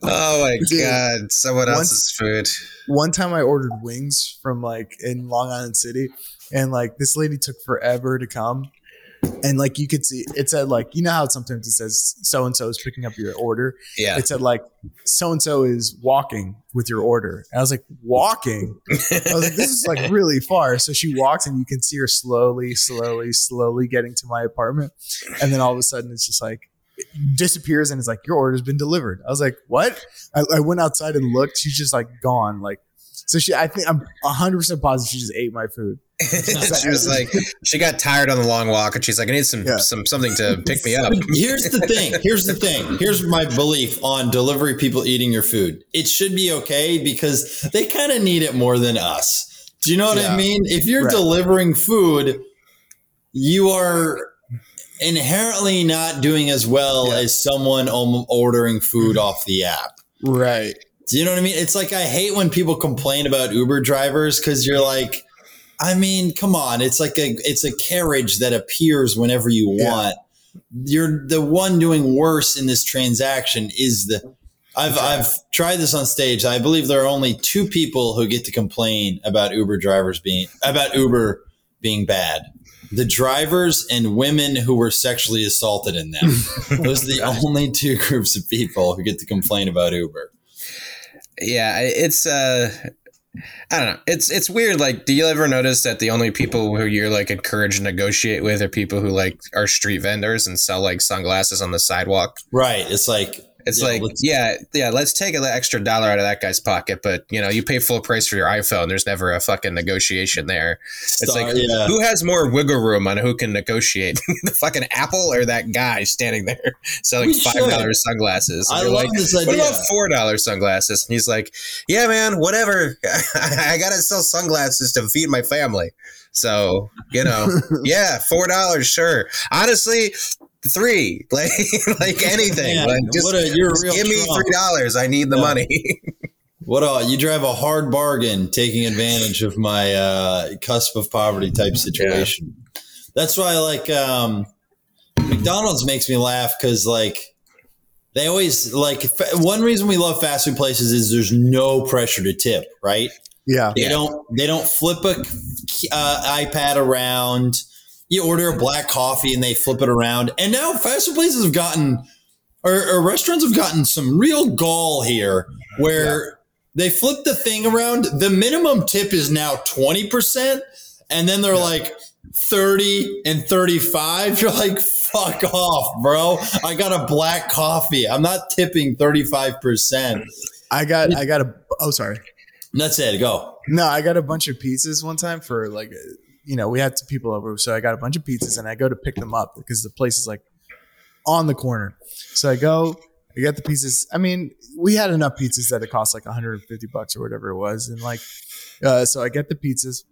Oh my Dude, god, someone once- else's food. one time I ordered wings from like in Long Island City, and like this lady took forever to come. And like you could see, it said like you know how sometimes it says so and so is picking up your order. Yeah. It said like so and so is walking with your order. And I was like walking. I was like this is like really far. So she walks and you can see her slowly, slowly, slowly getting to my apartment, and then all of a sudden it's just like disappears and it's like your order's been delivered. I was like, what? I, I went outside and looked. She's just like gone. Like So she, I think I'm 100 percent positive she just ate my food. she was like, she got tired on the long walk, and she's like, I need some Yeah. some something to pick me up. Here's the thing. Here's the thing. Here's my belief on delivery people eating your food. It should be okay because they kind of need it more than us. Do you know what I mean? If you're Right. delivering food, you are inherently not doing as well Yeah. as someone ordering food off the app. Right. Do you know what I mean? It's like I hate when people complain about Uber drivers because you're like, I mean, come on, it's like a it's a carriage that appears whenever you Yeah. want. You're the one doing worse in this transaction is the I've I've tried this on stage. I believe there are only two people who get to complain about Uber drivers being about Uber being bad. The drivers and women who were sexually assaulted in them. Those are the only two groups of people who get to complain about Uber. Yeah, it's uh I don't know. It's it's weird. Like, do you ever notice that the only people who you're like encouraged to negotiate with are people who like are street vendors and sell like sunglasses on the sidewalk? Right. It's like It's Yeah, like, let's- yeah, yeah, let's take an extra dollar out of that guy's pocket, but you know, you pay full price for your iPhone. There's never a fucking negotiation there. It's Star- like, yeah. who has more wiggle room on who can negotiate? the fucking Apple or that guy standing there selling We five dollars sunglasses? And I love like, this what idea. about four dollars sunglasses? And he's like, yeah, man, whatever. I gotta sell sunglasses to feed my family. So you know, yeah, four dollars, sure. Honestly, three, like like anything. Man, like just, what a, you're a just real give me three dollars. I need the Yeah. money. What a you drive a hard bargain, taking advantage of my uh, cusp of poverty type situation. That's why, like, um, McDonald's makes me laugh because, like, they always like fa- one reason we love fast food places is there's no pressure to tip, right? Yeah. They Yeah. don't they don't flip a uh, iPad around. You order a black coffee and they flip it around. And now fast food places have gotten or, or restaurants have gotten some real gall here where they flip the thing around. The minimum tip is now 20%. And then they're like 30 and 35. You're like, fuck off, bro. I got a black coffee. I'm not tipping 35%. I got I got a oh sorry. That's it. Go. No, I got a bunch of pizzas one time for like, you know, we had some people over, so I got a bunch of pizzas and I go to pick them up because the place is like on the corner. So I go, I get the pizzas. I mean, we had enough pizzas that it cost like 150 bucks or whatever it was, and like, uh, so I get the pizzas,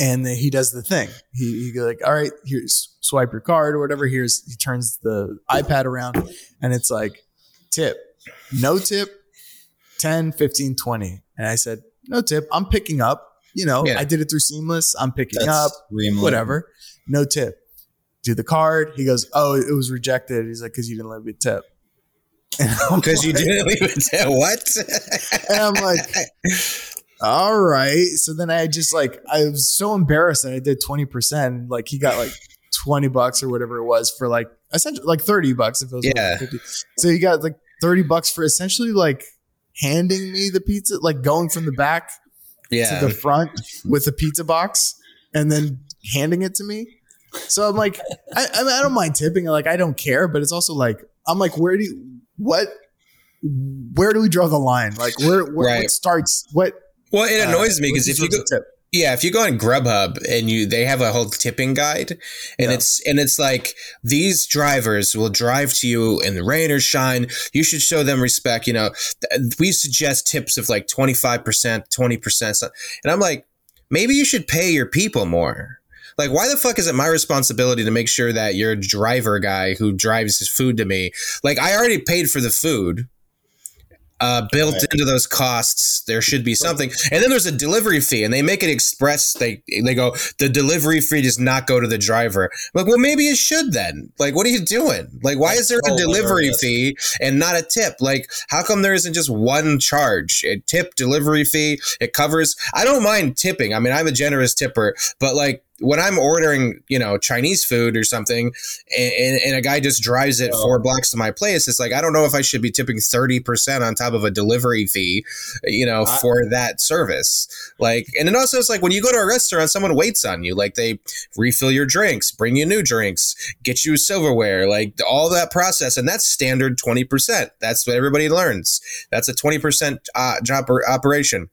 and he does the thing. He he like, all right, here's swipe your card or whatever. Here's he turns the iPad around, and it's like tip, no tip, 10, 15, 20. And I said, no tip. I'm picking up. You know, Yeah. I did it through Seamless. I'm picking That's up, whatever. No tip. Do the card. He goes, oh, it was rejected. He's like, because you didn't leave me a tip. Because you didn't leave it to what? And I'm like, all right. So then I just like, I was so embarrassed that I did 20%. Like he got like 20 bucks or whatever it was for like, essentially like 30 bucks if it was like Yeah. 50. So you got like 30 bucks for essentially like handing me the pizza, like going from the back yeah. to the front with a pizza box and then handing it to me. So I'm like, I, I, mean, I don't mind tipping. Like, I don't care, but it's also like, I'm like, where do you, what, where do we draw the line? Like, where, where Right. what starts, what, well, it annoys me uh, because if you go, tip? Yeah, if you go on Grubhub and you they have a whole tipping guide and Yeah. it's and it's like these drivers will drive to you in the rain or shine. You should show them respect, you know. We suggest tips of like 25%, 20%. And I'm like, maybe you should pay your people more. Like, why the fuck is it my responsibility to make sure that your driver guy who drives his food to me, like, I already paid for the food. Uh, built Right. into those costs, there should be something, and then there's a delivery fee, and they make it express. They they go the delivery fee does not go to the driver. I'm like, well, maybe it should then. Like, what are you doing? Like, why is there a delivery hilarious. fee and not a tip? Like, how come there isn't just one charge? A tip, delivery fee, it covers. I don't mind tipping. I mean, I'm a generous tipper, but like when I'm ordering, you know, Chinese food or something, and, and, and a guy just drives it Oh. four blocks to my place, it's like I don't know if I should be tipping thirty percent on top of a delivery fee, you know, I- for that service. Like, and it also is like when you go to a restaurant, someone waits on you, like they refill your drinks, bring you new drinks, get you silverware, like all that process, and that's standard twenty percent. That's what everybody learns. That's a twenty percent uh, job or operation.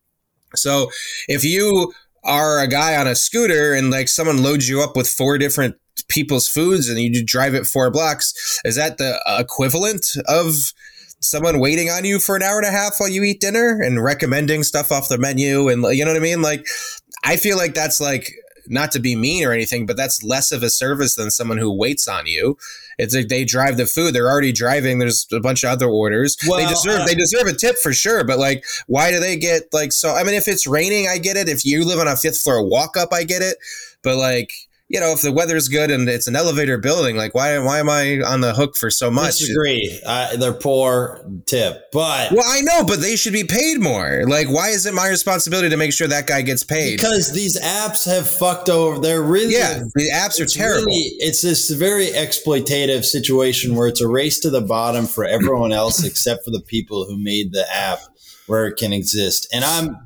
So if you are a guy on a scooter and like someone loads you up with four different people's foods and you drive it four blocks, is that the equivalent of someone waiting on you for an hour and a half while you eat dinner and recommending stuff off the menu and you know what I mean? Like I feel like that's like not to be mean or anything, but that's less of a service than someone who waits on you. It's like they drive the food; they're already driving. There's a bunch of other orders. Well, they deserve uh, they deserve a tip for sure. But like, why do they get like so? I mean, if it's raining, I get it. If you live on a fifth floor walk up, I get it. But like, you know, if the weather's good and it's an elevator building, like why why am I on the hook for so much? I disagree. Uh, they're poor tip, but well, I know, but they should be paid more. Like, why is it my responsibility to make sure that guy gets paid? Because these apps have fucked over. They're really yeah, the apps are terrible. Really, it's this very exploitative situation where it's a race to the bottom for everyone else except for the people who made the app where it can exist. And I'm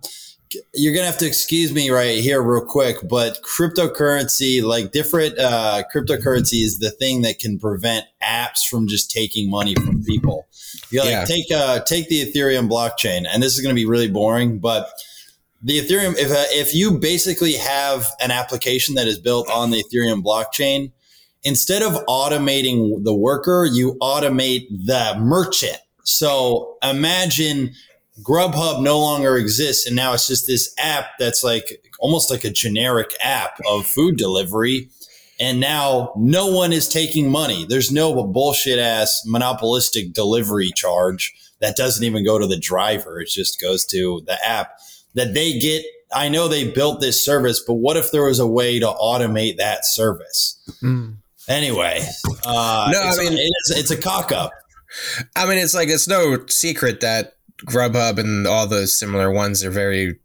you're gonna have to excuse me right here real quick but cryptocurrency like different uh, cryptocurrency is the thing that can prevent apps from just taking money from people you like yeah. take uh, take the ethereum blockchain and this is gonna be really boring but the ethereum if, uh, if you basically have an application that is built on the ethereum blockchain instead of automating the worker you automate the merchant so imagine Grubhub no longer exists, and now it's just this app that's like almost like a generic app of food delivery. And now no one is taking money. There's no bullshit ass monopolistic delivery charge that doesn't even go to the driver. It just goes to the app that they get. I know they built this service, but what if there was a way to automate that service? Mm. Anyway, uh, no, I mean, it's, it's a cock up. I mean, it's like, it's no secret that Grubhub and all the similar ones are very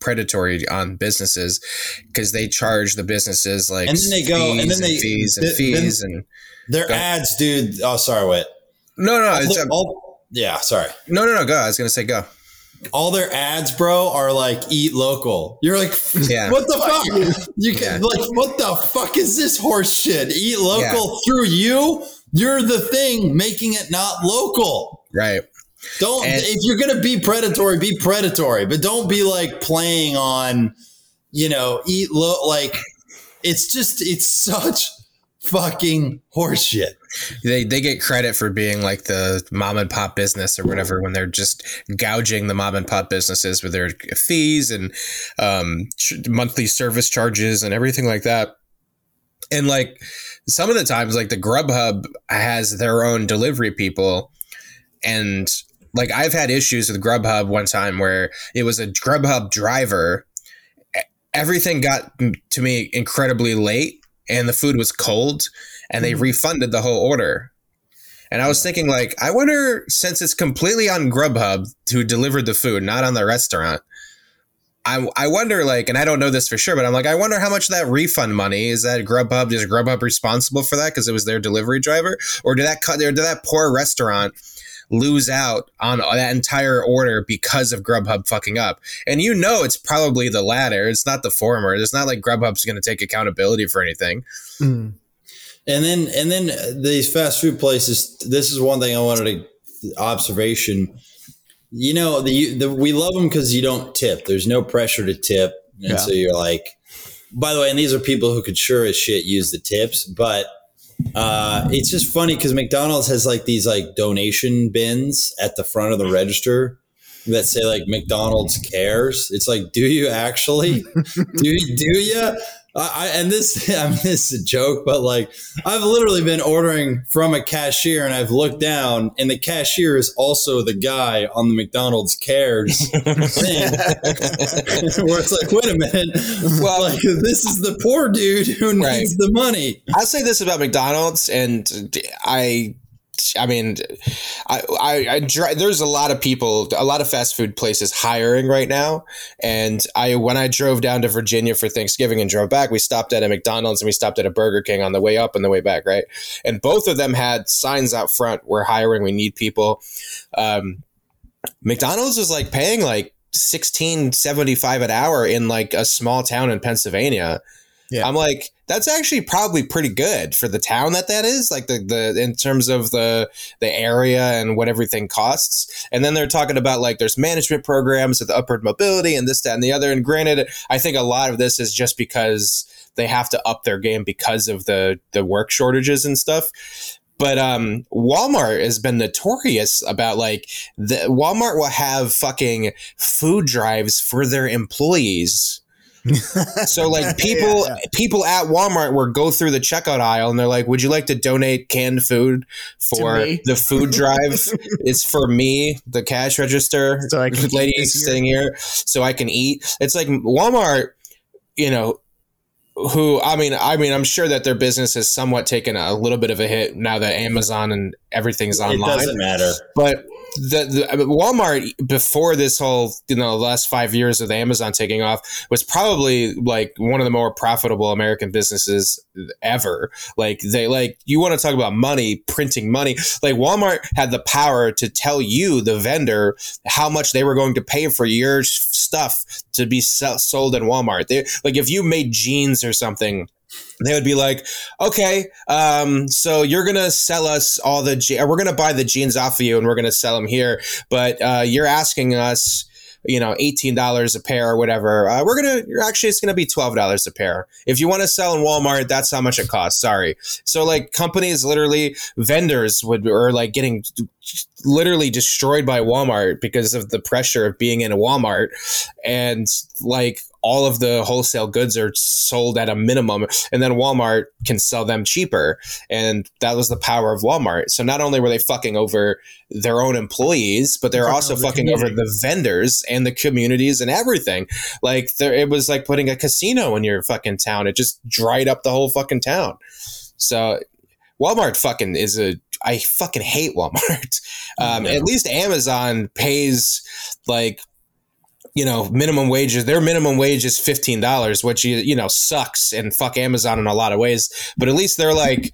predatory on businesses because they charge the businesses like and then they go and then they fees and fees and their ads, dude. Oh, sorry, wait. No, no, all, um, all, yeah, sorry. No, no, no. Go. I was gonna say go. All their ads, bro, are like eat local. You're like, yeah. what the fuck? You can yeah. like, what the fuck is this horse shit? Eat local yeah. through you. You're the thing making it not local. Right. Don't and, if you're gonna be predatory, be predatory, but don't be like playing on, you know, eat low. Like it's just it's such fucking horseshit. They they get credit for being like the mom and pop business or whatever when they're just gouging the mom and pop businesses with their fees and um, monthly service charges and everything like that. And like some of the times, like the Grubhub has their own delivery people, and like I've had issues with Grubhub one time where it was a Grubhub driver. Everything got to me incredibly late and the food was cold and they mm. refunded the whole order. And I was thinking like, I wonder since it's completely on Grubhub who delivered the food, not on the restaurant. I, I wonder like, and I don't know this for sure, but I'm like, I wonder how much that refund money is that Grubhub is Grubhub responsible for that because it was their delivery driver, or did that cut? Or Did that poor restaurant lose out on that entire order because of Grubhub fucking up. And you know it's probably the latter. It's not the former. It's not like Grubhub's going to take accountability for anything. Mm. And then and then these fast food places. This is one thing I wanted to observation. You know, the, the we love them because you don't tip. There's no pressure to tip, and yeah. so you're like. By the way, and these are people who could sure as shit use the tips, but uh, it's just funny because McDonald's has like these like donation bins at the front of the register that say like McDonald's cares. It's like, do you actually? do do you? I, and this, I mean, this is a joke, but like, I've literally been ordering from a cashier and I've looked down, and the cashier is also the guy on the McDonald's Cares thing, where it's like, wait a minute, well, like, this is the poor dude who needs right. the money. I'll say this about McDonald's, and I I mean, I, I, I, there's a lot of people, a lot of fast food places hiring right now. And I, when I drove down to Virginia for Thanksgiving and drove back, we stopped at a McDonald's and we stopped at a Burger King on the way up and the way back, right? And both of them had signs out front: "We're hiring. We need people." Um, McDonald's was like paying like sixteen seventy five an hour in like a small town in Pennsylvania Yeah. I'm like, that's actually probably pretty good for the town that that is, like the the in terms of the the area and what everything costs. And then they're talking about like there's management programs with upward mobility and this, that, and the other. And granted, I think a lot of this is just because they have to up their game because of the the work shortages and stuff. But um, Walmart has been notorious about like the Walmart will have fucking food drives for their employees. So like people Yeah, yeah. people at Walmart were go through the checkout aisle and they're like, "Would you like to donate canned food for the food drive? it's for me, the cash register So I can lady sitting here, so I can eat." It's like Walmart, you know, who I mean, I mean, I'm sure that their business has somewhat taken a little bit of a hit now that Amazon and everything's It online doesn't matter. but the, the Walmart before this whole you know the last five years of Amazon taking off was probably like one of the more profitable American businesses ever. Like they like you want to talk about money, printing money. Like Walmart had the power to tell you the vendor how much they were going to pay for your stuff to be sold in Walmart. They like if you made jeans or something they would be like, okay, um, so you're gonna sell us all the, je- we're gonna buy the jeans off of you, and we're gonna sell them here, but uh, you're asking us, you know, eighteen dollars a pair or whatever. Uh, we're gonna, you're actually, it's gonna be twelve dollars a pair. If you want to sell in Walmart, that's how much it costs. Sorry. So like companies, literally, vendors would are like getting literally destroyed by Walmart because of the pressure of being in a Walmart, and like all of the wholesale goods are sold at a minimum and then Walmart can sell them cheaper. And that was the power of Walmart. So not only were they fucking over their own employees but they're also the fucking over the vendors and the communities and everything. Like there it was like putting a casino in your fucking town. It just dried up the whole fucking town. So Walmart fucking is a I fucking hate Walmart. Um, Yeah. At least Amazon pays like you know minimum wages. Their minimum wage is fifteen dollars, which you you know sucks and fuck Amazon in a lot of ways. But at least they're like.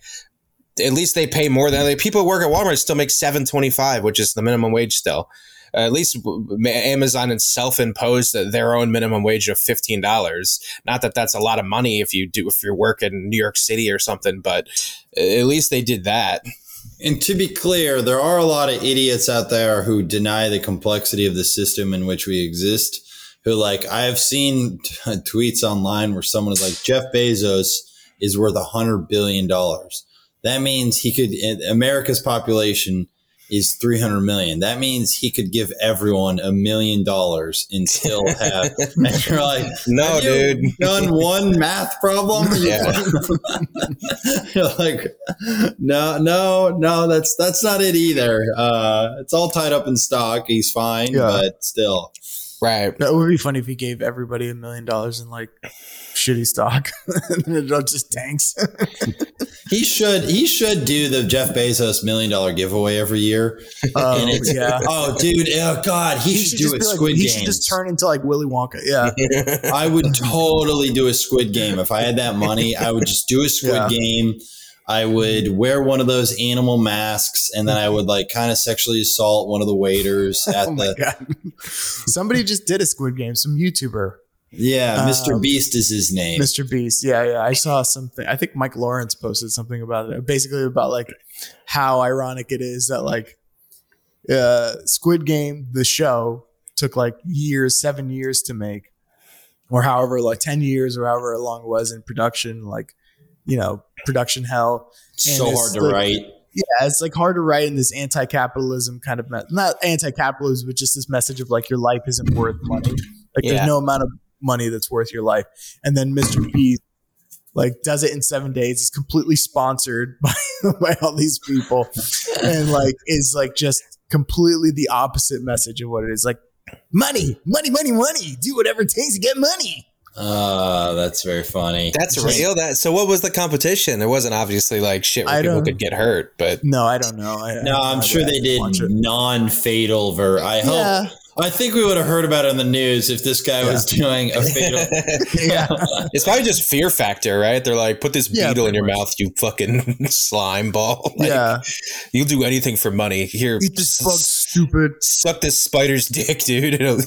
At least they pay more than people who work at Walmart still make seven twenty five, which is the minimum wage still. Uh, at least Amazon and self-imposed their own minimum wage of fifteen dollars. Not that that's a lot of money if you do if you work in New York City or something, but at least they did that. And to be clear, there are a lot of idiots out there who deny the complexity of the system in which we exist. Who like I have seen t- tweets online where someone is like Jeff Bezos is worth a hundred billion dollars. That means he could America's population is 300 million. That means he could give everyone a million dollars and still have. and you're like, No, you dude. done one math problem? Yeah. You're like, no, no, no, that's that's not it either. Uh, it's all tied up in stock. He's fine, Yeah. but still. Right. That would be funny if he gave everybody a million dollars in like shitty stock. and it just tanks. He should he should do the Jeff Bezos million dollar giveaway every year. Oh, yeah. Oh, dude! Oh, God! He, should, do just a be like- Squid He should just turn into like Willy Wonka. Yeah. I would totally do a Squid Game if I had that money. I would just do a Squid Yeah. Game. I would wear one of those animal masks, and then I would like kind of sexually assault one of the waiters at oh the. god. Somebody just did a Squid Game. Some YouTuber, Yeah, Mr. Um, Beast is his name. Mr. Beast. Yeah, yeah. I saw something. I think Mike Lawrence posted something about it. Basically about like how ironic it is that like uh, Squid Game, the show, took like years, seven years to make, or however, like ten years or however long it was in production. Like, you know, production hell. so hard to like- write. yeah, it's like hard to write in this anti-capitalism kind of me- not anti-capitalism, but just this message of like your life isn't worth money. Like Yeah. there's no amount of money that's worth your life. And then Mr. Beast like does it in seven days. It's completely sponsored by by all these people, and like is like just completely the opposite message of what it is. Like money, money, money, money. Do whatever it takes to get money. Uh, that's very funny. That's Just- real. That so. What was the competition? It wasn't obviously like shit where I people could get hurt, but No, I don't know. I, no, I, I'm sure they did non-fatal. Ver, I hope. I think we would have heard about it in the news if this guy was doing a fatal. yeah. it's probably just fear factor, right? They're like, put this Yeah, beetle in your much. mouth, you fucking slime ball. Like, yeah. you'll do anything for money. Here, Eat this bug stupid. Suck this spider's dick, dude. It'll,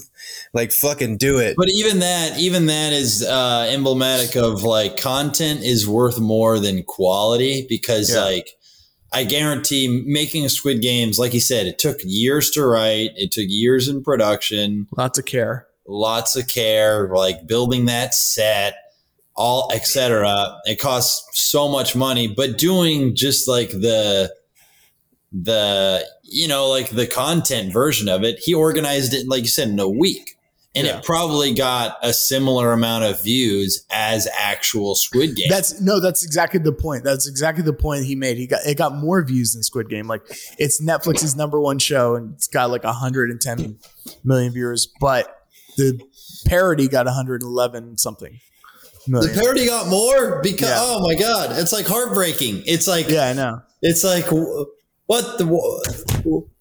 like fucking do it. But even that, even that is uh, emblematic of like content is worth more than quality because Yeah. like I guarantee making Squid Games, like you said, it took years to write, it took years in production, Lots of care. lots of care, like building that set, all etc. It costs so much money, but doing just like the the you know like the content version of it, he organized it like you said in a week. And Yeah. it probably got a similar amount of views as actual Squid Game. That's no, that's exactly the point. That's exactly the point he made. He got it got more views than Squid Game. Like it's Netflix's number one show, and it's got like 110 million viewers. But the parody got 111 something the parody got more because Yeah. oh my god, it's like heartbreaking. It's like yeah, I know. It's like what the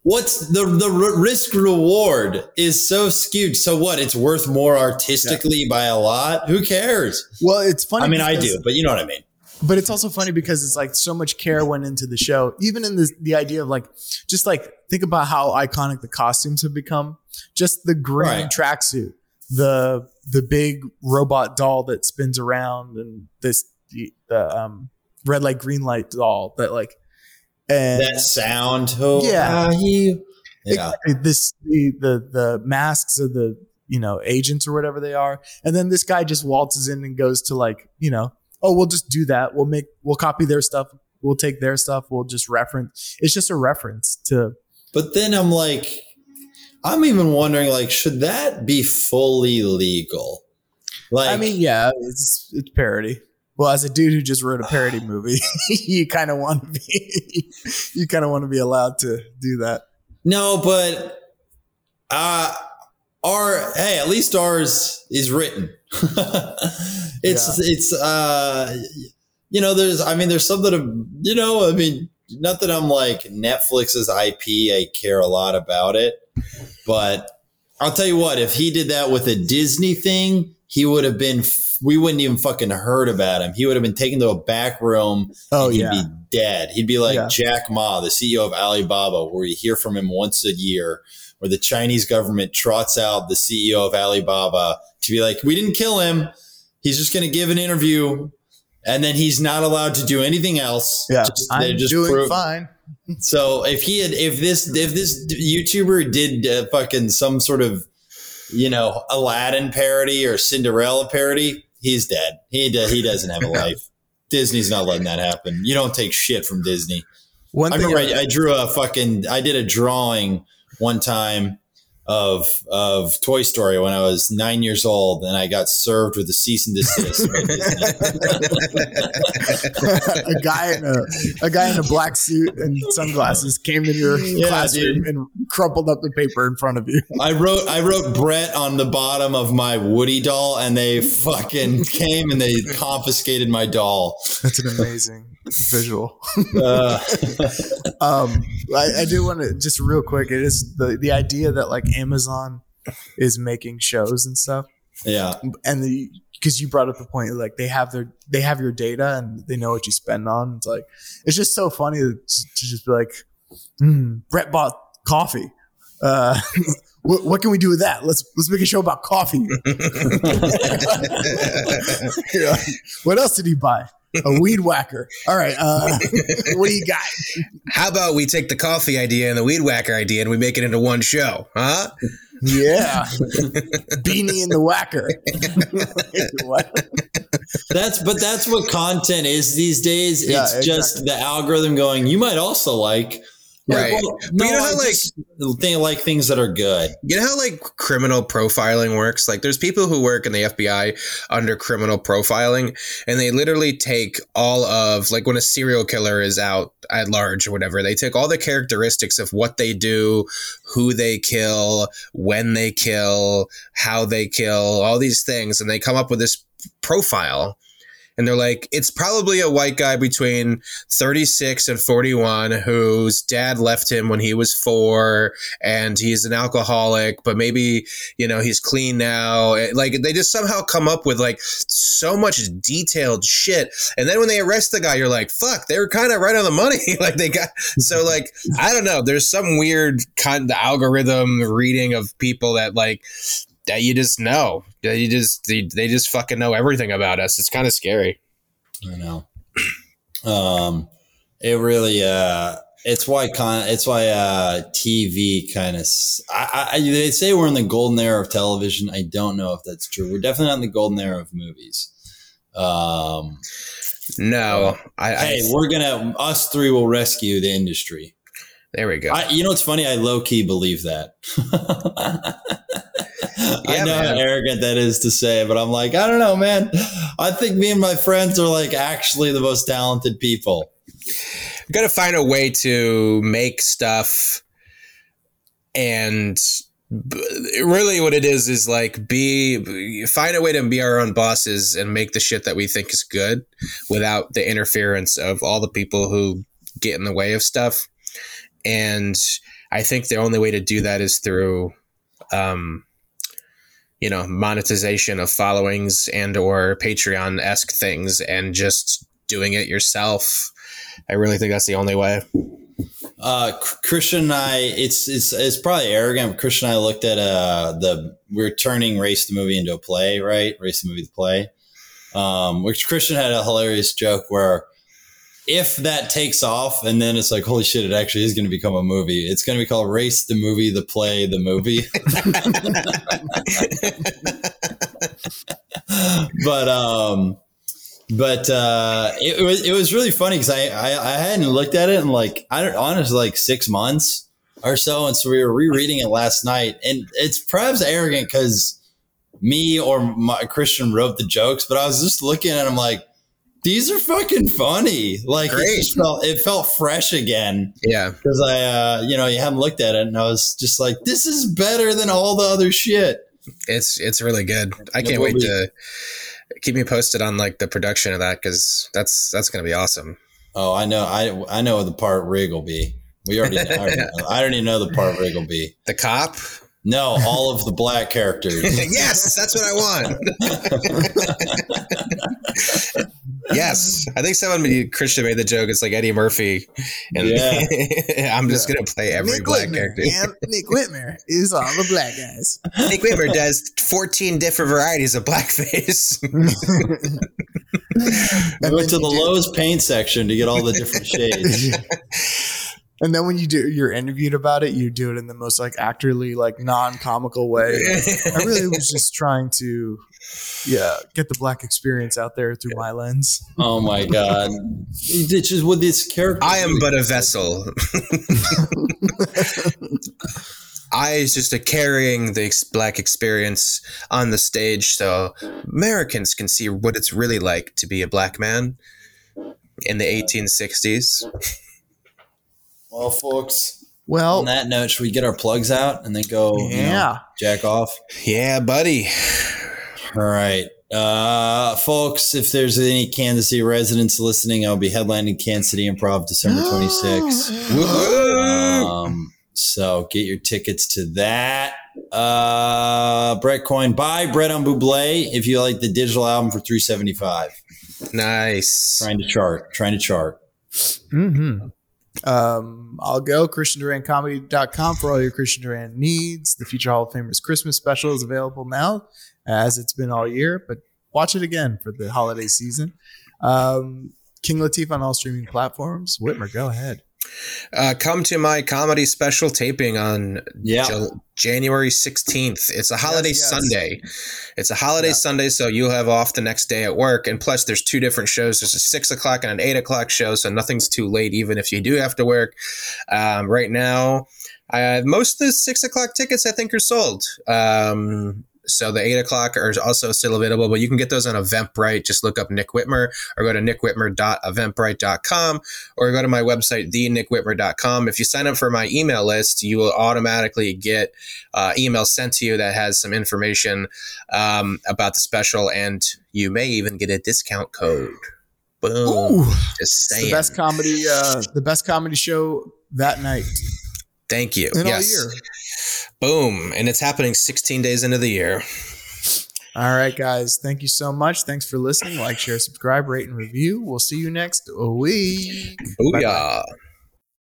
what's the the risk reward is so skewed. So what? It's worth more artistically by a lot. Who cares? Well, it's funny. I mean, I do, but you know what I mean. but it's also funny because it's like so much care went into the show even in the the idea of like just like think about how iconic the costumes have become just the green Right. tracksuit the the big robot doll that spins around and this the, the um red light green light doll that like and That sound. Oh, Yeah. ah, you- yeah. Exactly. this the, the the masks of the you know agents or whatever they are and then this guy just waltzes in and goes to like you know oh we'll just do that we'll make we'll copy their stuff we'll take their stuff we'll just reference it's just a reference to But then I'm like, I'm even wondering, like, should that be fully legal? Like, i mean yeah it's it's parody well as a dude who just wrote a parody movie you kind of want to be you kind of want to be allowed to do that No, but uh our hey, at least ours is written. it's it's uh you know, there's I mean there's something of you know, I mean, not that I'm like Netflix's IP, I care a lot about it, but I'll tell you what, if he did that with a Disney thing, he would have been we wouldn't even fucking heard about him. He would have been taken to a back room oh he'd yeah be dead. He'd be like Yeah. Jack Ma, the CEO of Alibaba, where you hear from him once a year, where the Chinese government trots out the CEO of Alibaba to be like, we didn't kill him. He's just going to give an interview. And then he's not allowed to do anything else. yeah Just- i'm just doing prove- fine So if he had, if this, if this YouTuber did uh, fucking some sort of, you know, Aladdin parody or Cinderella parody, he's dead. He he doesn't have a life. Disney's not letting that happen. You don't take shit from Disney. one I remember I, I drew a fucking, I did a drawing one time of of Toy Story when I was nine years old, and I got served with a cease and desist. a guy in a a guy in a black suit and sunglasses came in your Yeah, classroom dude. and crumpled up the paper in front of you. I wrote I wrote Brett on the bottom of my Woody doll, and they fucking came and they confiscated my doll. That's an amazing visual. Uh, Um, I, I do want to just real quick. It is the the idea that like Amazon is making shows and stuff, yeah, and the because you brought up the point like they have their they have your data and they know what you spend on. It's like it's just so funny to, to just be like, mm, Brett bought coffee. Uh, what, what can we do with that? Let's let's make a show about coffee. Yeah. What else did he buy? A weed whacker. All right. Uh, what do you got? How about we take the coffee idea and the weed whacker idea and we make it into one show, huh? Yeah. Beanie and the whacker. What? that's but that's what content is these days. Yeah, it's just the algorithm going. You might also like. Right. well, But no, you know how, like- think like things that are good. You know how like criminal profiling works? Like there's people who work in the FBI under criminal profiling and they literally take all of like when a serial killer is out at large or whatever, they take all the characteristics of what they do, who they kill, when they kill, how they kill, all these things and they come up with this profile and they're like, it's probably a white guy between 36 and 41 whose dad left him when he was four and he's an alcoholic, but maybe, you know, he's clean now. Eh, like they just somehow come up with like so much detailed shit. And then when they arrest the guy, you're like, fuck, they were kind of right on the money. like they got, so like, I don't know. There's some weird kind of algorithm reading of people that like, that you just know. That you just they, they just fucking know everything about us. It's kind of scary. I know. Um, it really uh, it's why con it's why uh TV kind of I, I they say we're in the golden era of television. I don't know if that's true. We're definitely not in the golden era of movies. Um, no, I, hey, I, we're gonna us three will rescue the industry. There we go. I, you know what's funny? I low key believe that. yeah, I know man. how arrogant that is to say, but I'm like, I don't know, man. I think me and my friends are like actually the most talented people. We got to find a way to make stuff and really what it is is like be find a way to be our own bosses and make the shit that we think is good without the interference of all the people who get in the way of stuff and i think the only way to do that is through um, you know monetization of followings and or patreon esque things and just doing it yourself i really think that's the only way uh, Christian and I, it's, it's, it's probably arrogant. But Christian and I looked at, uh, the, we're turning race the movie into a play, right? Race the movie the play. Um, which Christian had a hilarious joke where if that takes off and then it's like, holy shit, it actually is going to become a movie. It's going to be called Race the Movie, the Play, the Movie. but, um, but uh, it, it, was it was really funny because I, I, I hadn't looked at it in like I don't honestly like six months or so, and so we were rereading it last night, and it's perhaps arrogant because me or my, Christian wrote the jokes, but I was just looking at them like these are fucking funny. Like Great. it just felt it felt fresh again. Yeah, because I uh, you know you haven't looked at it, and I was just like, this is better than all the other shit. It's it's really good. I can't wait to keep me posted on like the production of that because that's that's gonna be awesome. Oh, I know. I I know the part Rig will be. We already. I already, know, I already know the part Rig will be. The cop. No, all of the black characters. yes, that's what I want. yes, I think someone made, Christian made the joke. It's like Eddie Murphy, and yeah. I'm just yeah. gonna play every Nick black Whitmer, character. Nick Whitmer is all the black guys. Nick Whitmer does 14 different varieties of blackface. I went to the Lowe's paint section to get all the different shades. And then when you do you're interviewed about it, you do it in the most like actorly, like non-comical way. I really was just trying to yeah, get the black experience out there through my lens. Oh my god. It's just with this character. I am but a vessel. I is just a carrying the black experience on the stage so Americans can see what it's really like to be a black man in the 1860s. Well, folks. Well, on that note, should we get our plugs out and then go? Yeah. You know, jack off. Yeah, buddy. All right. Uh, folks, if there's any Kansas City residents listening, I'll be headlining Kansas City Improv December 26th. um, so get your tickets to that. Uh, Brett Coin, buy Brett on Buble if you like the digital album for 375. Nice. Trying to chart, trying to chart. Mm-hmm. Um, I'll go ChristianDurantComedy.com for all your Christian Durant needs. The Future Hall of Famers Christmas special is available now, as it's been all year, but watch it again for the holiday season. Um, King Latif on all streaming platforms. Whitmer, go ahead. Uh, come to my comedy special taping on yeah. January 16th. It's a holiday yes, yes. Sunday. It's a holiday yeah. Sunday, so you'll have off the next day at work. And plus, there's two different shows. There's a six o'clock and an eight o'clock show, so nothing's too late, even if you do have to work. Um, right now, I, most of the six o'clock tickets I think are sold. Um, So the eight o'clock are also still available, but you can get those on Eventbrite. Just look up Nick Whitmer or go to nickwhitmer.eventbrite.com or go to my website, thenickwhitmer.com. If you sign up for my email list, you will automatically get uh, email sent to you that has some information um, about the special, and you may even get a discount code. Boom. Ooh, Just saying. the best comedy, uh, the best comedy show that night Thank you. yes. all year. Boom. And it's happening 16 days into the year. All right, guys. Thank you so much. Thanks for listening. Like, share, subscribe, rate, and review. We'll see you next week. Booyah.